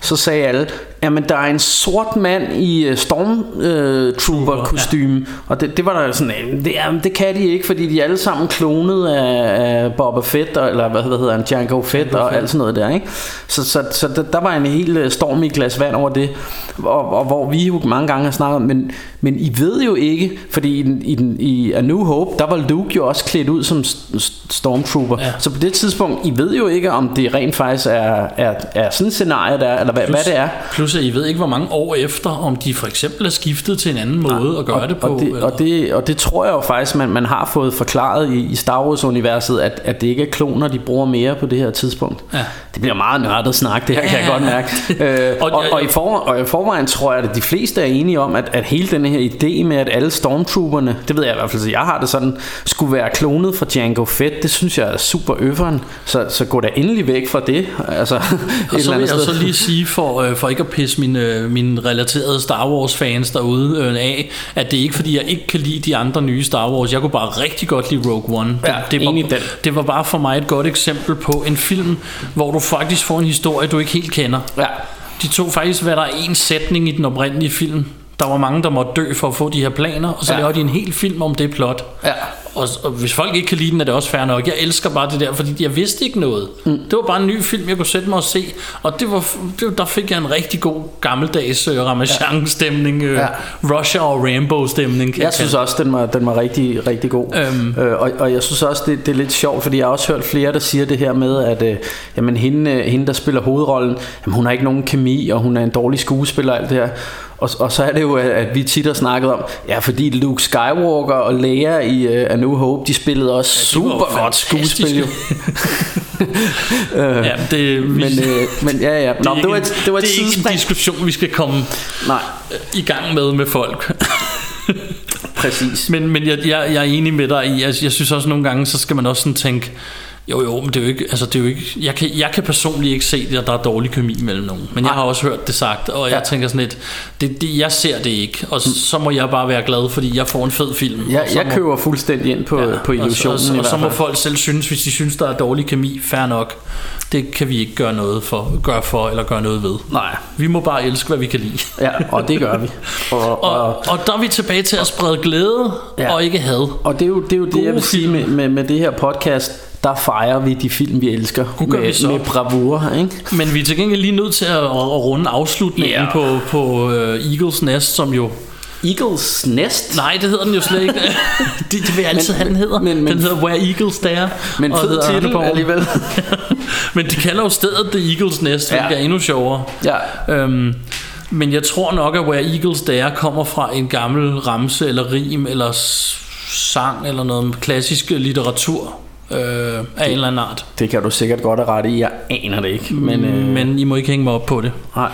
så sagde alle, jamen der er en sort mand i uh, Stormtrooper kostume, ja. og det, det var der sådan, "Øh, det, er, det kan de ikke, fordi de er alle sammen klonet af, af Boba Fett, og, eller hvad, hvad hedder han, Django Fett og alt sådan noget der, ikke? Så, så, så der, der var en helt øh, storm i et glas vand over det, og, og hvor vi jo mange gange har snakket om, men, men I ved jo ikke, fordi i, den, i, den, i A New Hope, der var Luke jo også klædt ud som st- st- Stormtrooper, ja. Så på det tidspunkt, I ved jo ikke, om det rent faktisk er, er, er sådan et scenarie der, eller hvad, hvad det er.
Plus at I ved ikke, hvor mange år efter, om de for eksempel er skiftet til en anden måde at gøre
og,
det på.
Og det,
eller-
og, det, og det tror jeg jo faktisk, man, man har fået forklaret i, i Star Wars-universet, at, at det ikke er kloner, de bruger mere på det her tidspunkt.
Ja.
Det bliver meget nørdet snak, det her kan jeg
Ja.
godt mærke. øh, og,
Og-
og, i for, og i forvejen tror jeg, at de fleste er enige om, at, at hele den her idé med, at alle stormtrooperne, det ved jeg i hvert fald, så jeg har det sådan, skulle være klonet fra Django Fett, det synes jeg er super øveren. Så, så gå da endelig væk fra det. Altså,
Og så vil jeg så lige sige, for, øh, for ikke at pisse mine, øh, mine relaterede Star Wars fans derude øh, af, at det er ikke fordi, jeg ikke kan lide de andre nye Star Wars. Jeg kunne bare rigtig godt lide Rogue One.
Ja,
det, det, var,
den.
det var bare for mig et godt eksempel på en film, hvor du faktisk får en historie, du ikke helt kender.
Ja.
De tog faktisk, hvad der er en sætning i den oprindelige film. Der var mange, der måtte dø for at få de her planer, og så
Ja.
laver de en hel film om det plot.
Ja.
Og, og hvis folk ikke kan lide den, er det også fair nok. Jeg elsker bare det der, fordi jeg vidste ikke noget. Mm. Det var bare en ny film, jeg kunne sætte mig og se. Og det var, det, der fik jeg en rigtig god gammeldags uh, Ramachan-stemning. Uh,
Ja.
Russia og Rambo-stemning. kan
Jeg synes også, den var, den var rigtig, rigtig god.
Øhm.
Øh, og, og jeg synes også, det, det er lidt sjovt, fordi jeg har også hørt flere, der siger det her med, at øh, jamen, hende, øh, hende, der spiller hovedrollen, jamen, hun har ikke nogen kemi, og hun er en dårlig skuespiller og alt det her. Og, og så er det jo, at, vi tit har snakket om, ja, fordi Luke Skywalker og Leia i uh, A New Hope, de spillede også
jo
super godt skuespil. Jo.
Ja, det, vi,
Men, øh, men ja, ja. Nå,
det,
det,
er
var et, det var et
det er ikke en diskussion, vi skal komme
Nej,
øh, i gang med med folk.
præcis.
Men, men jeg, jeg, jeg er enig med dig i, altså, jeg synes også nogle gange, så skal man også sådan tænke, jo jo, men det er jo ikke, altså det er jo ikke, jeg kan, jeg kan personligt ikke se, at der er dårlig kemi mellem nogen, men jeg har også hørt det sagt, og jeg
Ja.
tænker sådan lidt, det, det, jeg ser det ikke, og så, så må jeg bare være glad, fordi jeg får en fed film.
Jeg,
og så
jeg
må-
køber fuldstændig ind på, ja, på illusionen
og, så,
i
og, og så må folk selv synes, hvis de synes, der er dårlig kemi, fair nok. Det kan vi ikke gøre noget for, gøre for eller gøre noget ved.
Nej,
Vi må bare elske, hvad vi kan lide.
ja, og det gør vi. Og, og,
Og, og der er vi tilbage til at sprede glæde
Ja.
ja. og ikke had.
Og det er jo det, er jo det jeg vil sige med, med, med det her podcast, der fejrer vi de film, vi elsker med,
så.
med bravur. Ikke?
Men vi er til gengæld lige nødt til at, at, runde afslutningen yeah. på, på uh, Eagles Nest, som jo...
Eagles Nest.
Nej, det hedder den jo slet ikke. det, det vil jeg altid have, den hedder.
men- men-
den hedder Where Eagles Dare.
Men fed titel alligevel.
men de kalder jo stedet The Eagles Nest, hvilket
Ja.
er endnu sjovere.
Ja.
Øhm, men jeg tror nok, at Where Eagles Dare kommer fra en gammel ramse eller rim eller sang eller noget klassisk litteratur øh, af en eller anden art.
Det kan du sikkert godt have ret i. Jeg aner det ikke. Men, øh,
Men I må ikke hænge mig op på det.
nej.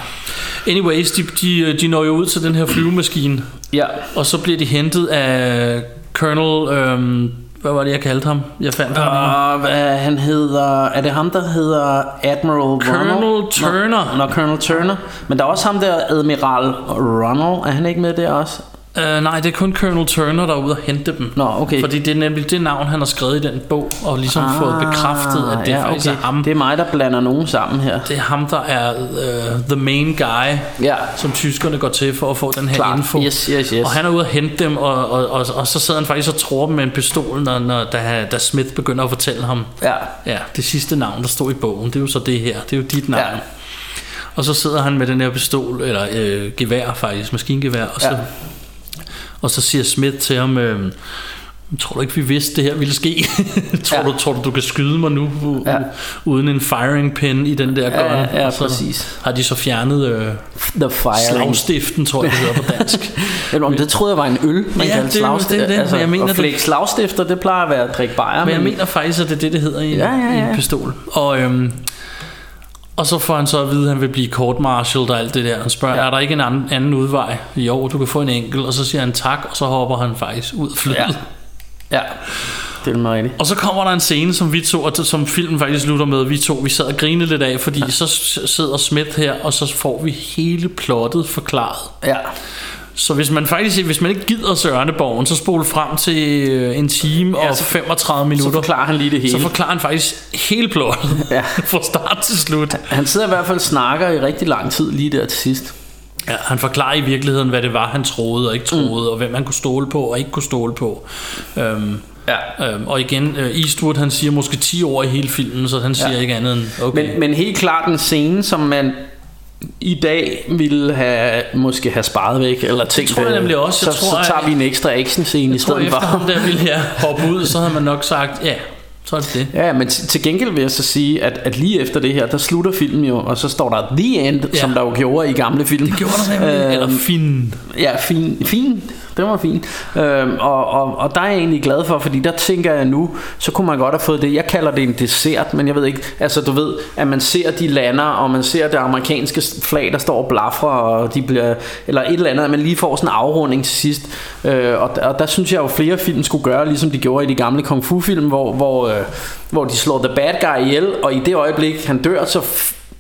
Anyways, de, de, de når jo ud til den her flyvemaskine,
Ja.
og så bliver de hentet af Colonel... Øhm, hvad var det, jeg kaldte ham? Jeg fandt ham.
Og hvad han hedder... Er det ham, der hedder Admiral
Colonel
Ronald?
Turner.
Nå, nå, Colonel Turner. Men der er også ham der, Admiral Ronald. Er han ikke med der også?
Uh, nej, det er kun Colonel Turner, der er ude og hente dem.
Nå, okay.
Fordi det er nemlig det navn, han har skrevet i den bog, og ligesom ah, fået bekræftet, at det
ja,
faktisk
okay.
er ham.
Det er mig, der blander nogen sammen her.
Det er ham, der er uh, the main guy,
Ja.
som tyskerne går til for at få den her
Klart.
info.
Yes, yes, yes.
Og han er ude at hente dem, og, og, og, og så sidder han faktisk og tror dem med en pistol, når, når, da, da Smith begynder at fortælle ham,
Ja.
ja, det sidste navn, der stod i bogen, det er jo så det her, det er jo dit navn.
Ja.
Og så sidder han med den her pistol, eller øh, gevær faktisk, maskingevær, og så,
Ja.
Og så siger Smith til ham, øh, tror du ikke, vi vidste, det her ville ske? tror,
Ja.
du, tror du, du kan skyde mig nu, u-
Ja.
uden en firing pin i den der
Ja,
gun?
ja, ja,
Og så
præcis.
Har de så fjernet øh,
The Firing.
slagstiften, tror jeg, det hedder på dansk.
Om det troede jeg var en øl, man
Ja,
kaldte
det er
slagstifter.
det er det, men jeg mener, det-
slagstifter, det plejer at være at drikke bajer.
Men jeg mener faktisk, at det er det, det hedder i,
Ja, ja,
i
ja.
en pistol. Og, øhm, og så får han så at vide, at han vil blive court-martialed og alt det der. Han spørger,
Ja.
er der ikke en anden, anden udvej? Jo, du kan få en enkelt. Og så siger han tak, og så hopper han faktisk ud af flyet.
Ja.
Ja.
Det er meget rigtigt.
Og så kommer der en scene, som vi to, og som filmen faktisk slutter med, vi to, vi sad og grinede lidt af, fordi ja. så sidder Smith her, og så får vi hele plottet forklaret.
Ja.
Så hvis man faktisk, hvis man ikke gider se Ørneborgen, så spol frem til øh, en time
Ja,
og
så-
35 minutter.
Så forklarer han lige det hele.
så forklarer han faktisk hele plottet
Ja.
fra start til slut.
Han sidder i hvert fald og snakker i rigtig lang tid lige der til sidst.
Ja, han forklarer i virkeligheden, hvad det var, han troede og ikke troede, mm. og hvem han kunne stole på og ikke kunne stole på. Øhm,
Ja.
øhm, og igen, øh, Eastwood, han siger måske 10 år i hele filmen, så han siger
Ja.
ikke andet end, okay.
Men, men helt klart en scene, som man i dag ville have, måske have sparet væk, eller tænkt,
tror jeg
øh,
nemlig også. Jeg
så,
tror,
så tager vi en ekstra action scene i
jeg tror,
stedet for.
ham der ville jeg hoppe ud, så havde man nok sagt, ja, så er det det.
Ja, men til gengæld vil jeg så sige, at, at lige efter det her, der slutter filmen jo, og så står der The End, ja. Som der jo gjorde i gamle film.
Gjorde der nemlig,
Øhm,
eller fin.
Ja, fin. fin den var fin. Øhm, og, og, og der er jeg egentlig glad for, fordi der tænker jeg nu, så kunne man godt have fået det. Jeg kalder det en dessert, men jeg ved ikke, altså du ved, at man ser de lander, og man ser det amerikanske flag, der står og blafrer, og de bliver, eller et eller andet, at man lige får sådan en afrunding til sidst. Øh, og, og der synes jeg jo, flere film skulle gøre, ligesom de gjorde i de gamle kung fu film, hvor, hvor, øh, hvor de slår the bad guy ihjel, og i det øjeblik, han dør, så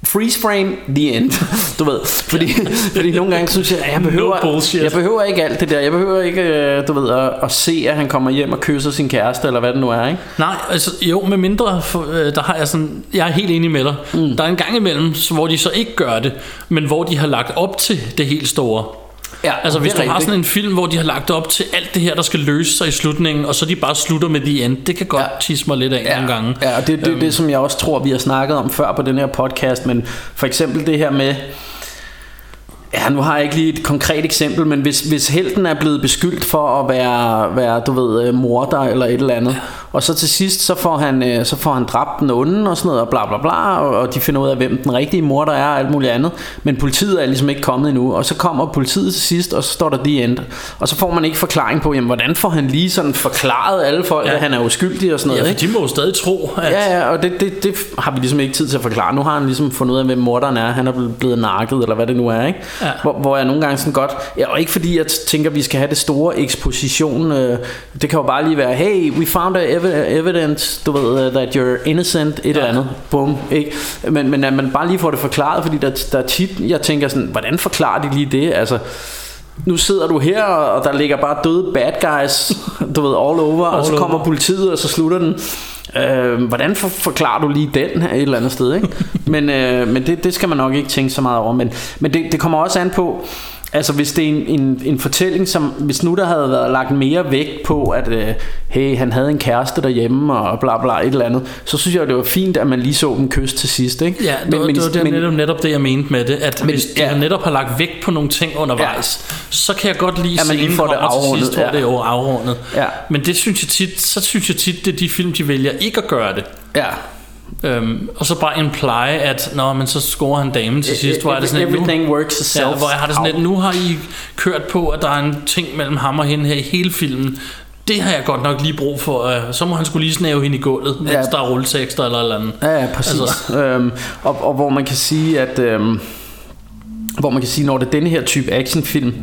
freeze frame, the end. Du ved, fordi, fordi nogle gange synes jeg, at jeg behøver,
No bullshit.
jeg behøver ikke alt det der. Jeg behøver ikke, øh, du ved, at, at se, at han kommer hjem og kysser sin kæreste, eller hvad det nu er, ikke?
Nej, altså jo, med mindre, for, øh, der har jeg sådan, jeg er helt enig med dig. Mm. Der er en gang imellem, hvor de så ikke gør det, men hvor de har lagt op til det helt store.
Ja,
Altså hvis du har
rigtigt.
sådan en film, hvor de har lagt op til alt det her, der skal løse sig i slutningen, og så de bare slutter med the end, det kan godt
Ja.
tisse mig lidt af
Ja,
nogle gange.
ja og det er det, det, som jeg også tror, vi har snakket om før på den her podcast, men for eksempel det her med, Ja, nu har jeg ikke lige et konkret eksempel, men hvis, hvis helten er blevet beskyldt for at være, være du ved, øh, morder eller et eller andet, og så til sidst, så får han, øh, så får han dræbt den onde og sådan noget, og bla bla bla, og, de finder ud af, hvem den rigtige morder er, og alt muligt andet, men politiet er ligesom ikke kommet endnu, og så kommer politiet til sidst, og så står der the end, og så får man ikke forklaring på, jamen, hvordan får han lige sådan forklaret alle folk, ja. At han er uskyldig og sådan noget,
Ja, for de må jo stadig tro, at...
Ja, ja, og det, det, det har vi ligesom ikke tid til at forklare. Nu har han ligesom fundet ud af, hvem morderen er. Han er blevet- blevet nakket, eller hvad det nu er, ikke?
Ja.
Hvor, hvor jeg nogle gange sådan godt... Ja, og ikke fordi jeg tænker, vi skal have det store eksposition. Øh, det kan jo bare lige være, hey, we found ev- evidence, du ved, uh, that you're innocent, et ja. eller andet. Bum, ikke? Men, men at man bare lige får det forklaret, fordi der, der er tit, jeg tænker sådan, hvordan forklarer de lige det? Altså, nu sidder du her, og der ligger bare døde bad guys, du ved, all over, all og så
All
kommer
over.
politiet, og så slutter den. Øh, hvordan for, forklarer du lige den her et eller andet sted, ikke? Men, øh, men det, det skal man nok ikke tænke så meget over. Men, men det, det kommer også an på, altså hvis det er en, en, en fortælling, som hvis nu der havde været lagt mere vægt på, at øh, hey, han havde en kæreste derhjemme, og bla bla et eller andet, så synes jeg, det var fint, at man lige så dem kysse til sidst, ikke?
Ja, det, men, var, det var det, netop, netop det, jeg mente med det, at
Men-
men, hvis de
ja.
netop har lagt vægt på nogle ting undervejs, ja. så kan jeg godt lide,
Ja, man lige får det
til
afrundet,
sidst,
ja.
det er jo afrundet.
Ja.
Men det synes jeg tit, så synes jeg tit, det er de film, de vælger ikke at gøre det.
Ja.
Øhm, og så bare imply, at Nå, men så scorer han damen til sidst, hvor er det sådan lidt, nu,
Everything works itself.
ja, hvor jeg har det sådan lidt, nu har I kørt på, at der er en ting mellem ham og hende her i hele filmen. Det har jeg godt nok lige brug for. Øh, så må han skulle lige snæve hende i gulvet, mens
Ja.
der er rulletekster eller eller andet.
Ja, ja præcis. Altså. Øhm, og, og hvor man kan sige, at øhm, hvor man kan sige, når det er denne her type actionfilm,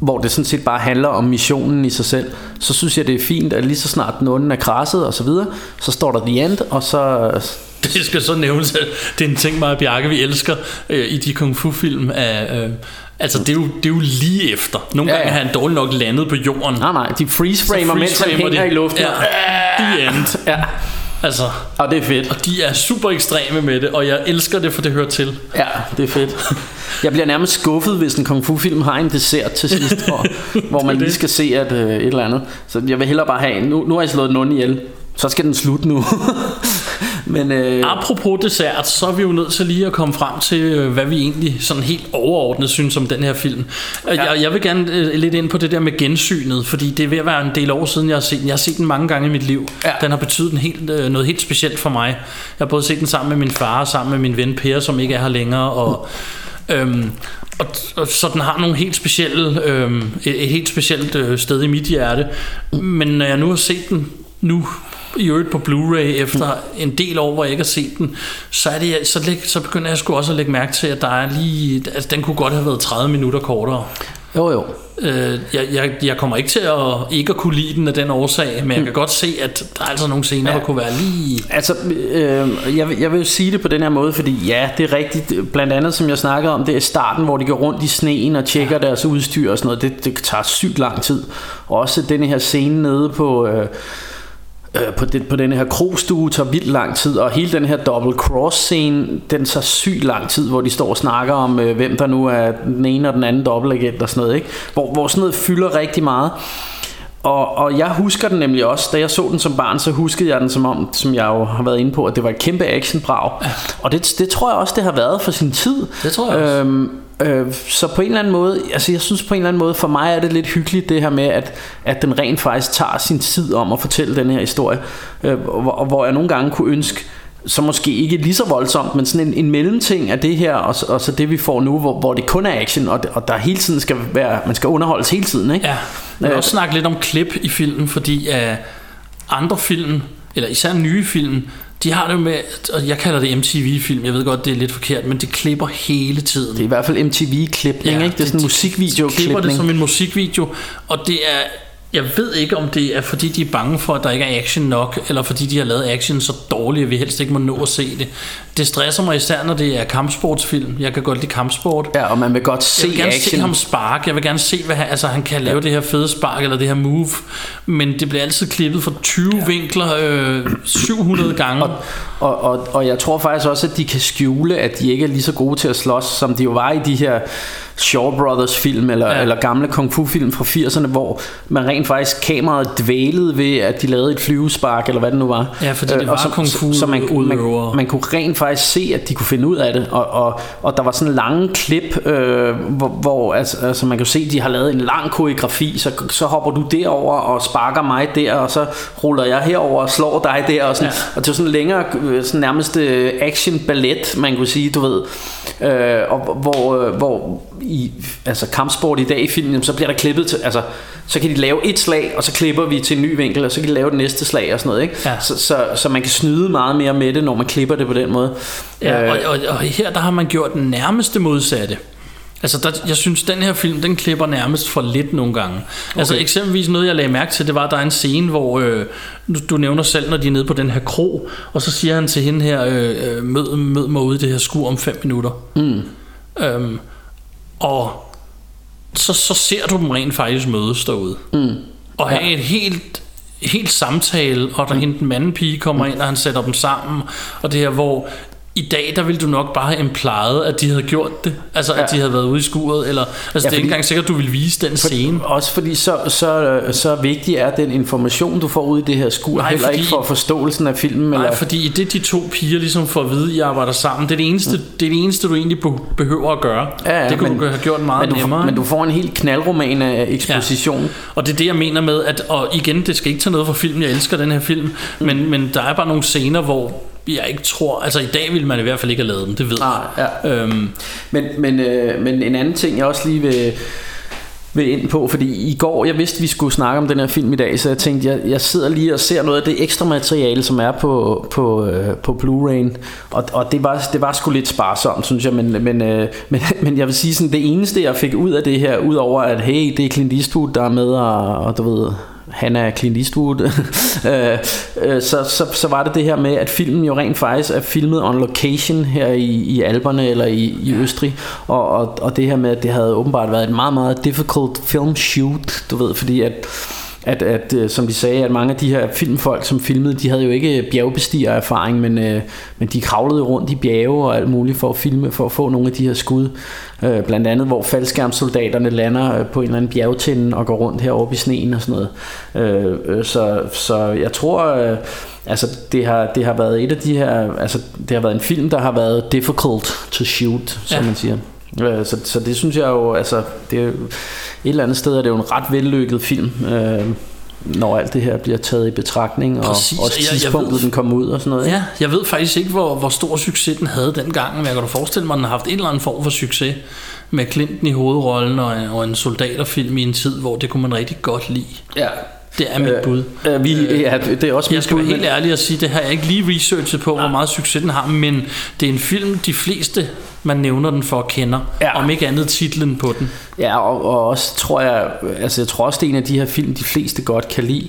hvor det sådan set bare handler om missionen i sig selv, så synes jeg, det er fint, at lige så snart den onde er krasset og så videre, så står der the end, og så...
Det skal så nævnes, at det er en ting, mig og Bjarke, vi elsker øh, i de kung fu film. Af, øh, altså, det er, jo, det er jo lige efter. Nogle
Ja,
gange
ja.
er han dårligt nok landet på jorden.
Nej, nej, de freeze framer, mens han
freeze-framer
hænger
de.
i luften.
Ja, the end.
ja.
Altså,
Og det er fedt.
og de er super ekstreme med det, og jeg elsker det, for det hører til.
Ja, det er fedt. Jeg bliver nærmest skuffet, hvis en kung fu film har en dessert til sidst, hvor, hvor man lige skal se at øh, et eller andet. Så jeg vil hellere bare have en. Nu, nu har jeg slået onde ihjel. Så skal den slutte nu. Men øh,
Apropos dessert, så er vi jo nødt til lige at komme frem til, øh, hvad vi egentlig sådan helt overordnet synes om den her film. Ja. Jeg, jeg vil gerne øh, lidt ind på det der med gensynet, fordi det er ved at være en del år siden, jeg har set den. Jeg har set den mange gange i mit liv.
Ja.
Den har betydet en helt, øh, noget helt specielt for mig. Jeg har både set den sammen med min far og sammen med min ven Per, som ikke er her længere, og... Øhm, og, og så den har nogle helt specielle, øhm, et, et helt specielt øh, sted i mit hjerte. Men når jeg nu har set den nu i øvrigt på Blu-ray efter en del år, hvor jeg ikke har set den, så, er det, så, læg, så begynder jeg sgu også at lægge mærke til, at der er lige, altså, den kunne godt have været 30 minutter kortere.
Jo, jo.
Øh, jeg, jeg, jeg kommer ikke til at ikke at kunne lide den af den årsag, men jeg kan godt se, at der er altså nogle scener, ja. der kunne være lige...
Altså, øh, jeg, jeg vil jo sige det på den her måde, fordi ja, det er rigtigt. Blandt andet, som jeg snakkede om, det er starten, hvor de går rundt i sneen og tjekker ja. deres udstyr og sådan noget. Det, det tager sygt lang tid. Også den her scene nede på... Øh, øh, på, det, på den her krogstue tager vildt lang tid, og hele den her double cross scene, den tager sygt lang tid, hvor de står og snakker om, øh, hvem der nu er den ene og den anden dobbeltagent og sådan noget, ikke? Hvor, hvor sådan noget fylder rigtig meget. Og, og jeg husker den nemlig også, da jeg så den som barn, så huskede jeg den som om, som jeg jo har været inde på, at det var et kæmpe actionbrag. Og det, det tror jeg også, det har været for sin tid.
Det tror jeg også.
Øhm, øh, så på en eller anden måde, altså jeg synes på en eller anden måde, for mig er det lidt hyggeligt det her med, at, at den rent faktisk tager sin tid om at fortælle den her historie. Øh, hvor, hvor jeg nogle gange kunne ønske, så måske ikke lige så voldsomt, men sådan en, en mellemting af det her, og, så- og så det vi får nu, hvor, hvor det kun er action, og, og der hele tiden skal være, man skal underholdes hele tiden, ikke?
Ja, jeg vil
Øh,
også snakke lidt om klip i filmen, fordi uh, andre film, eller især nye film, de har det med, og jeg kalder det MTV-film, jeg ved godt, det er lidt forkert, men det klipper hele tiden.
Det er i hvert fald MTV-klipning, ikke? Det er sådan en
de klipper det
musikvideo-klipning.
som en musikvideo, og det er, jeg ved ikke om det er fordi de er bange for at der ikke er action nok Eller fordi de har lavet action så dårligt At vi helst ikke må nå at se det. Det stresser mig især når det er kampsportsfilm. Jeg kan godt lide kampsport.
Ja, og man vil godt se
Jeg vil gerne se
action.
ham spark. Jeg vil gerne se hvad han, altså, han kan lave det her fede spark Eller det her move Men det bliver altid klippet fra 20 ja. vinkler øh, 700 gange.
Og, og, og jeg tror faktisk også, at de kan skjule, at de ikke er lige så gode til at slås, som de jo var i de her Shaw Brothers film, eller,
Ja.
eller gamle kung fu film fra 80'erne, hvor man rent faktisk kameraet dvælede ved, at de lavede et flyvespark, eller hvad det nu var.
Ja, fordi det
Øh,
var
så,
kung fu
så, så man, man, man kunne rent faktisk se, at de kunne finde ud af det, og, og, og der var sådan lange klip, øh, hvor, hvor altså, altså man kan se, at de har lavet en lang koreografi, så, så hopper du derover og sparker mig der, og så ruller jeg herover og slår dig der, og, sådan,
Ja.
ja. og det var sådan længere, øh, sådan nærmest øh, action ballet, man kunne sige, du ved, øh, og hvor, øh, hvor i altså kampsport i dag i filmen, så bliver der klippet til, altså så kan de lave et slag, og så klipper vi til en ny vinkel, og så kan de lave det næste slag og sådan noget, ikke?
Ja.
Så, så, så man kan snyde meget mere med det, når man klipper det på den måde.
Ja,
Øh,
og, og, og her der har man gjort den nærmeste modsatte. Altså, der, jeg synes, den her film, den klipper nærmest for lidt nogle gange. Okay. Altså, eksempelvis noget, jeg lagde mærke til, det var, at der er en scene, hvor øh, du, du nævner selv, når de er nede på den her kro, og så siger han til hende her, øh, øh, mød, mød mig ude i det her skur om fem minutter. Mm. Øhm, og så, så ser du dem rent faktisk mødes derude. Mm. Og have et helt helt samtale, og der mm. hende den anden pige kommer ind, og han sætter dem sammen, og det her, hvor i dag, der ville du nok bare have implejet, at de havde gjort det. Altså, ja. at de havde været ude i skuret, eller... Altså, ja, det er
fordi-
ikke engang sikkert, du vil vise den scene.
Også fordi så, så, så vigtig er den information, du får ud i det her skur,
Nej,
heller
fordi-
ikke for forståelsen af filmen.
Nej,
eller,
fordi i det de to piger ligesom får at vide, at I arbejder sammen, det er det eneste, mm. det, er det eneste du egentlig be- behøver at gøre.
Ja, ja,
det kunne
men-
du have gjort meget
men, du,
nemmere.
men du får en helt knaldroman af eksposition. Ja.
Og det er det, jeg mener med, at og igen, det skal ikke tage noget fra filmen, jeg elsker den her film, mm. men, men der er bare nogle scener, hvor jeg ikke tror, altså i dag ville man i hvert fald ikke have lavet dem, det ved jeg.
ja.
Øhm,
Men, men, øh, men en anden ting, jeg også lige vil, vil ind på, fordi i går, jeg vidste, vi skulle snakke om den her film i dag, så jeg tænkte, jeg, jeg sidder lige og ser noget af det ekstra materiale, som er på, på, øh, på Blu-ray, og, og det, var, det var sgu lidt sparsomt, synes jeg, men, men, øh, men, men jeg vil sige sådan, det eneste, jeg fik ud af det her, udover at, hey, det er Clint Eastwood, der er med, og, og du ved, han er Clint Eastwood, øh, øh, så, så, så var det det her med, at filmen jo rent faktisk er filmet on location her i, i Alperne eller i, i Østrig, og, og, og det her med, at det havde åbenbart været et meget, meget difficult film shoot, du ved, fordi at at, at øh, som de sagde, at mange af de her filmfolk, som filmede, de havde jo ikke bjergbestigererfaring, men, øh, men de kravlede rundt i bjerge og alt muligt for at filme, for at få nogle af de her skud. Øh, blandt andet, hvor faldskærmssoldaterne lander øh, på en eller anden bjergtinde og går rundt heroppe i sneen og sådan noget. Øh, øh, så, så jeg tror, øh, altså det har, det har været et af de her, altså det har været en film, der har været difficult to shoot, som
Ja.
man siger. Øh, Så, så det synes jeg jo, altså det er, et eller andet sted er det jo en ret vellykket film, øh, når alt det her bliver taget i betragtning, og
Præcis.
også
Jeg- jeg
tidspunktet,
ved-
den kom ud og sådan noget.
ja, jeg ved faktisk ikke, hvor, hvor stor succes den havde dengang, men jeg kan da forestille mig, at den har haft en eller anden form for succes med Clinton i hovedrollen og en, og en soldaterfilm i en tid, hvor det kunne man rigtig godt lide.
Ja.
Det er mit bud.
Øh, vi, ja, det er også
Jeg
mit
skal
bud,
være helt
men-
ærlig og sige, det har jeg ikke lige researchet på, hvor meget succes den har, men det er en film, de fleste, man nævner den for, kender.
Ja.
Om ikke andet titlen på den.
Ja, og, og også tror jeg, altså jeg tror også, det er en af de her film, de fleste godt kan lide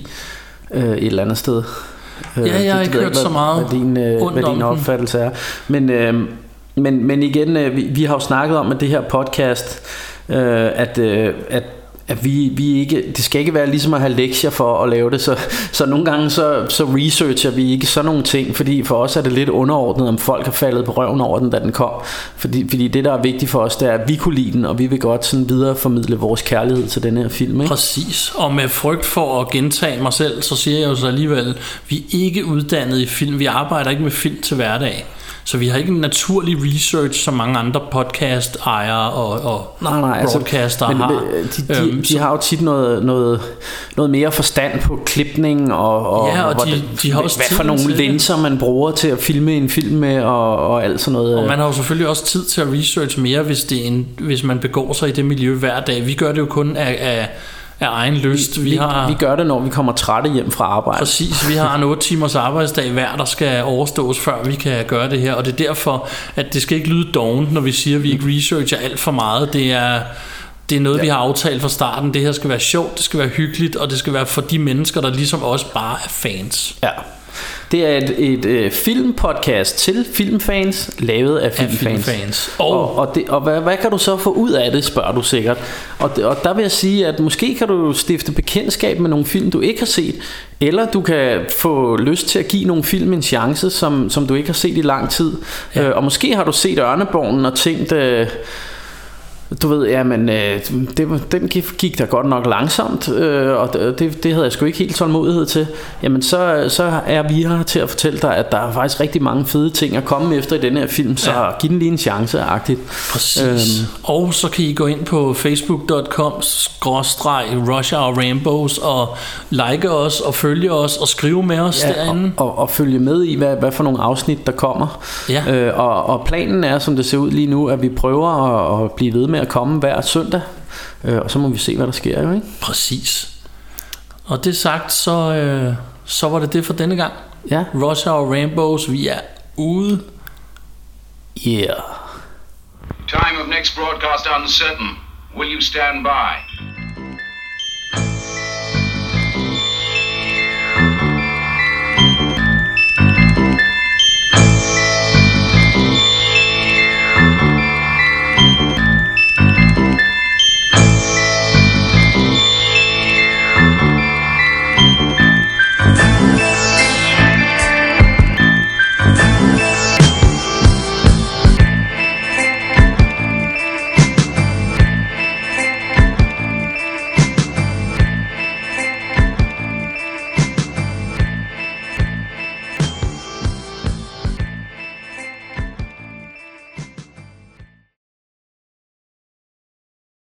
øh, et eller andet sted. Øh,
Ja, jeg har
det-
ikke hørt
hvad,
så meget
hvad din, øh, hvad din opfattelse er. Men, øh, men, men igen, øh, vi, vi har jo snakket om, at det her podcast, øh, at, øh, at at vi, vi ikke, det skal ikke være ligesom at have lektier for at lave det, så, så nogle gange så, så researcher vi ikke sådan nogle ting, fordi for os er det lidt underordnet, om folk har faldet på røven over den, da den kom. Fordi, fordi det, der er vigtigt for os, det er, at vi kunne lide den, og vi vil godt sådan videreformidle vores kærlighed til den her film. Ikke?
Præcis. Og med frygt for at gentage mig selv, så siger jeg jo så alligevel, vi er ikke uddannet i film. Vi arbejder ikke med film til hverdag. Så vi har ikke en naturlig research, som mange andre podcast-ejere og, og
Nej, nej, altså,
broadcaster
men,
har.
men, de, de,
Øhm,
de har jo tit noget, noget, noget mere forstand på klipning og, og,
Ja, og
hvordan-
de- de har også
hvad for nogle linser man bruger til at filme en film med og, og alt sådan noget.
Og man har jo selvfølgelig også tid til at research mere, hvis, det er en, hvis man begår sig i det miljø hver dag. Vi gør det jo kun af, af, af egen lyst. Vi,
vi,
har,
vi gør det, når vi kommer trætte hjem fra arbejde.
Præcis, vi har en 8 timers arbejdsdag hver, der skal overstås, før vi kan gøre det her. Og det er derfor, at det skal ikke lyde dovent, når vi siger, at vi ikke researcher alt for meget. Det er, det er noget, ja. vi har aftalt fra starten. Det her skal være sjovt, det skal være hyggeligt, og det skal være for de mennesker, der ligesom også bare er fans.
Ja. Det er et, et øh, filmpodcast til filmfans, lavet af filmfans.
filmfans.
Og,
Og-
og, det, og hvad, hvad kan du så få ud af det, spørger du sikkert. Og, og der vil jeg sige, at måske kan du stifte bekendtskab med nogle film, du ikke har set, eller du kan få lyst til at give nogle film en chance, som, som du ikke har set i lang tid. Ja. Øh, og måske har du set Ørneborgen og tænkt... Øh, du ved, ja, men øh, det, den gik, da godt nok langsomt, øh, og det, det havde jeg sgu ikke helt tålmodighed til. Jamen, så, så er vi her til at fortælle dig, at der er faktisk rigtig mange fede ting at komme efter i den her film, så ja. giv den lige en chance, agtigt.
Præcis. Øhm. Og så kan I gå ind på facebook.com Rush Hour Rainbows og like os og følge os og skrive med os
Ja,
derinde.
og, og, og følge med i, hvad, hvad for nogle afsnit der kommer.
Ja.
Øh, og, og planen er, som det ser ud lige nu, at vi prøver at, at blive ved med at komme hver søndag. Øh, og så må vi se, hvad der sker. Jo, ikke?
Præcis. Og det sagt, så, øh, så var det det for denne gang.
Ja.
Rush Hour Rainbows, vi er ude.
Yeah.
Time of next broadcast uncertain. Will you stand by?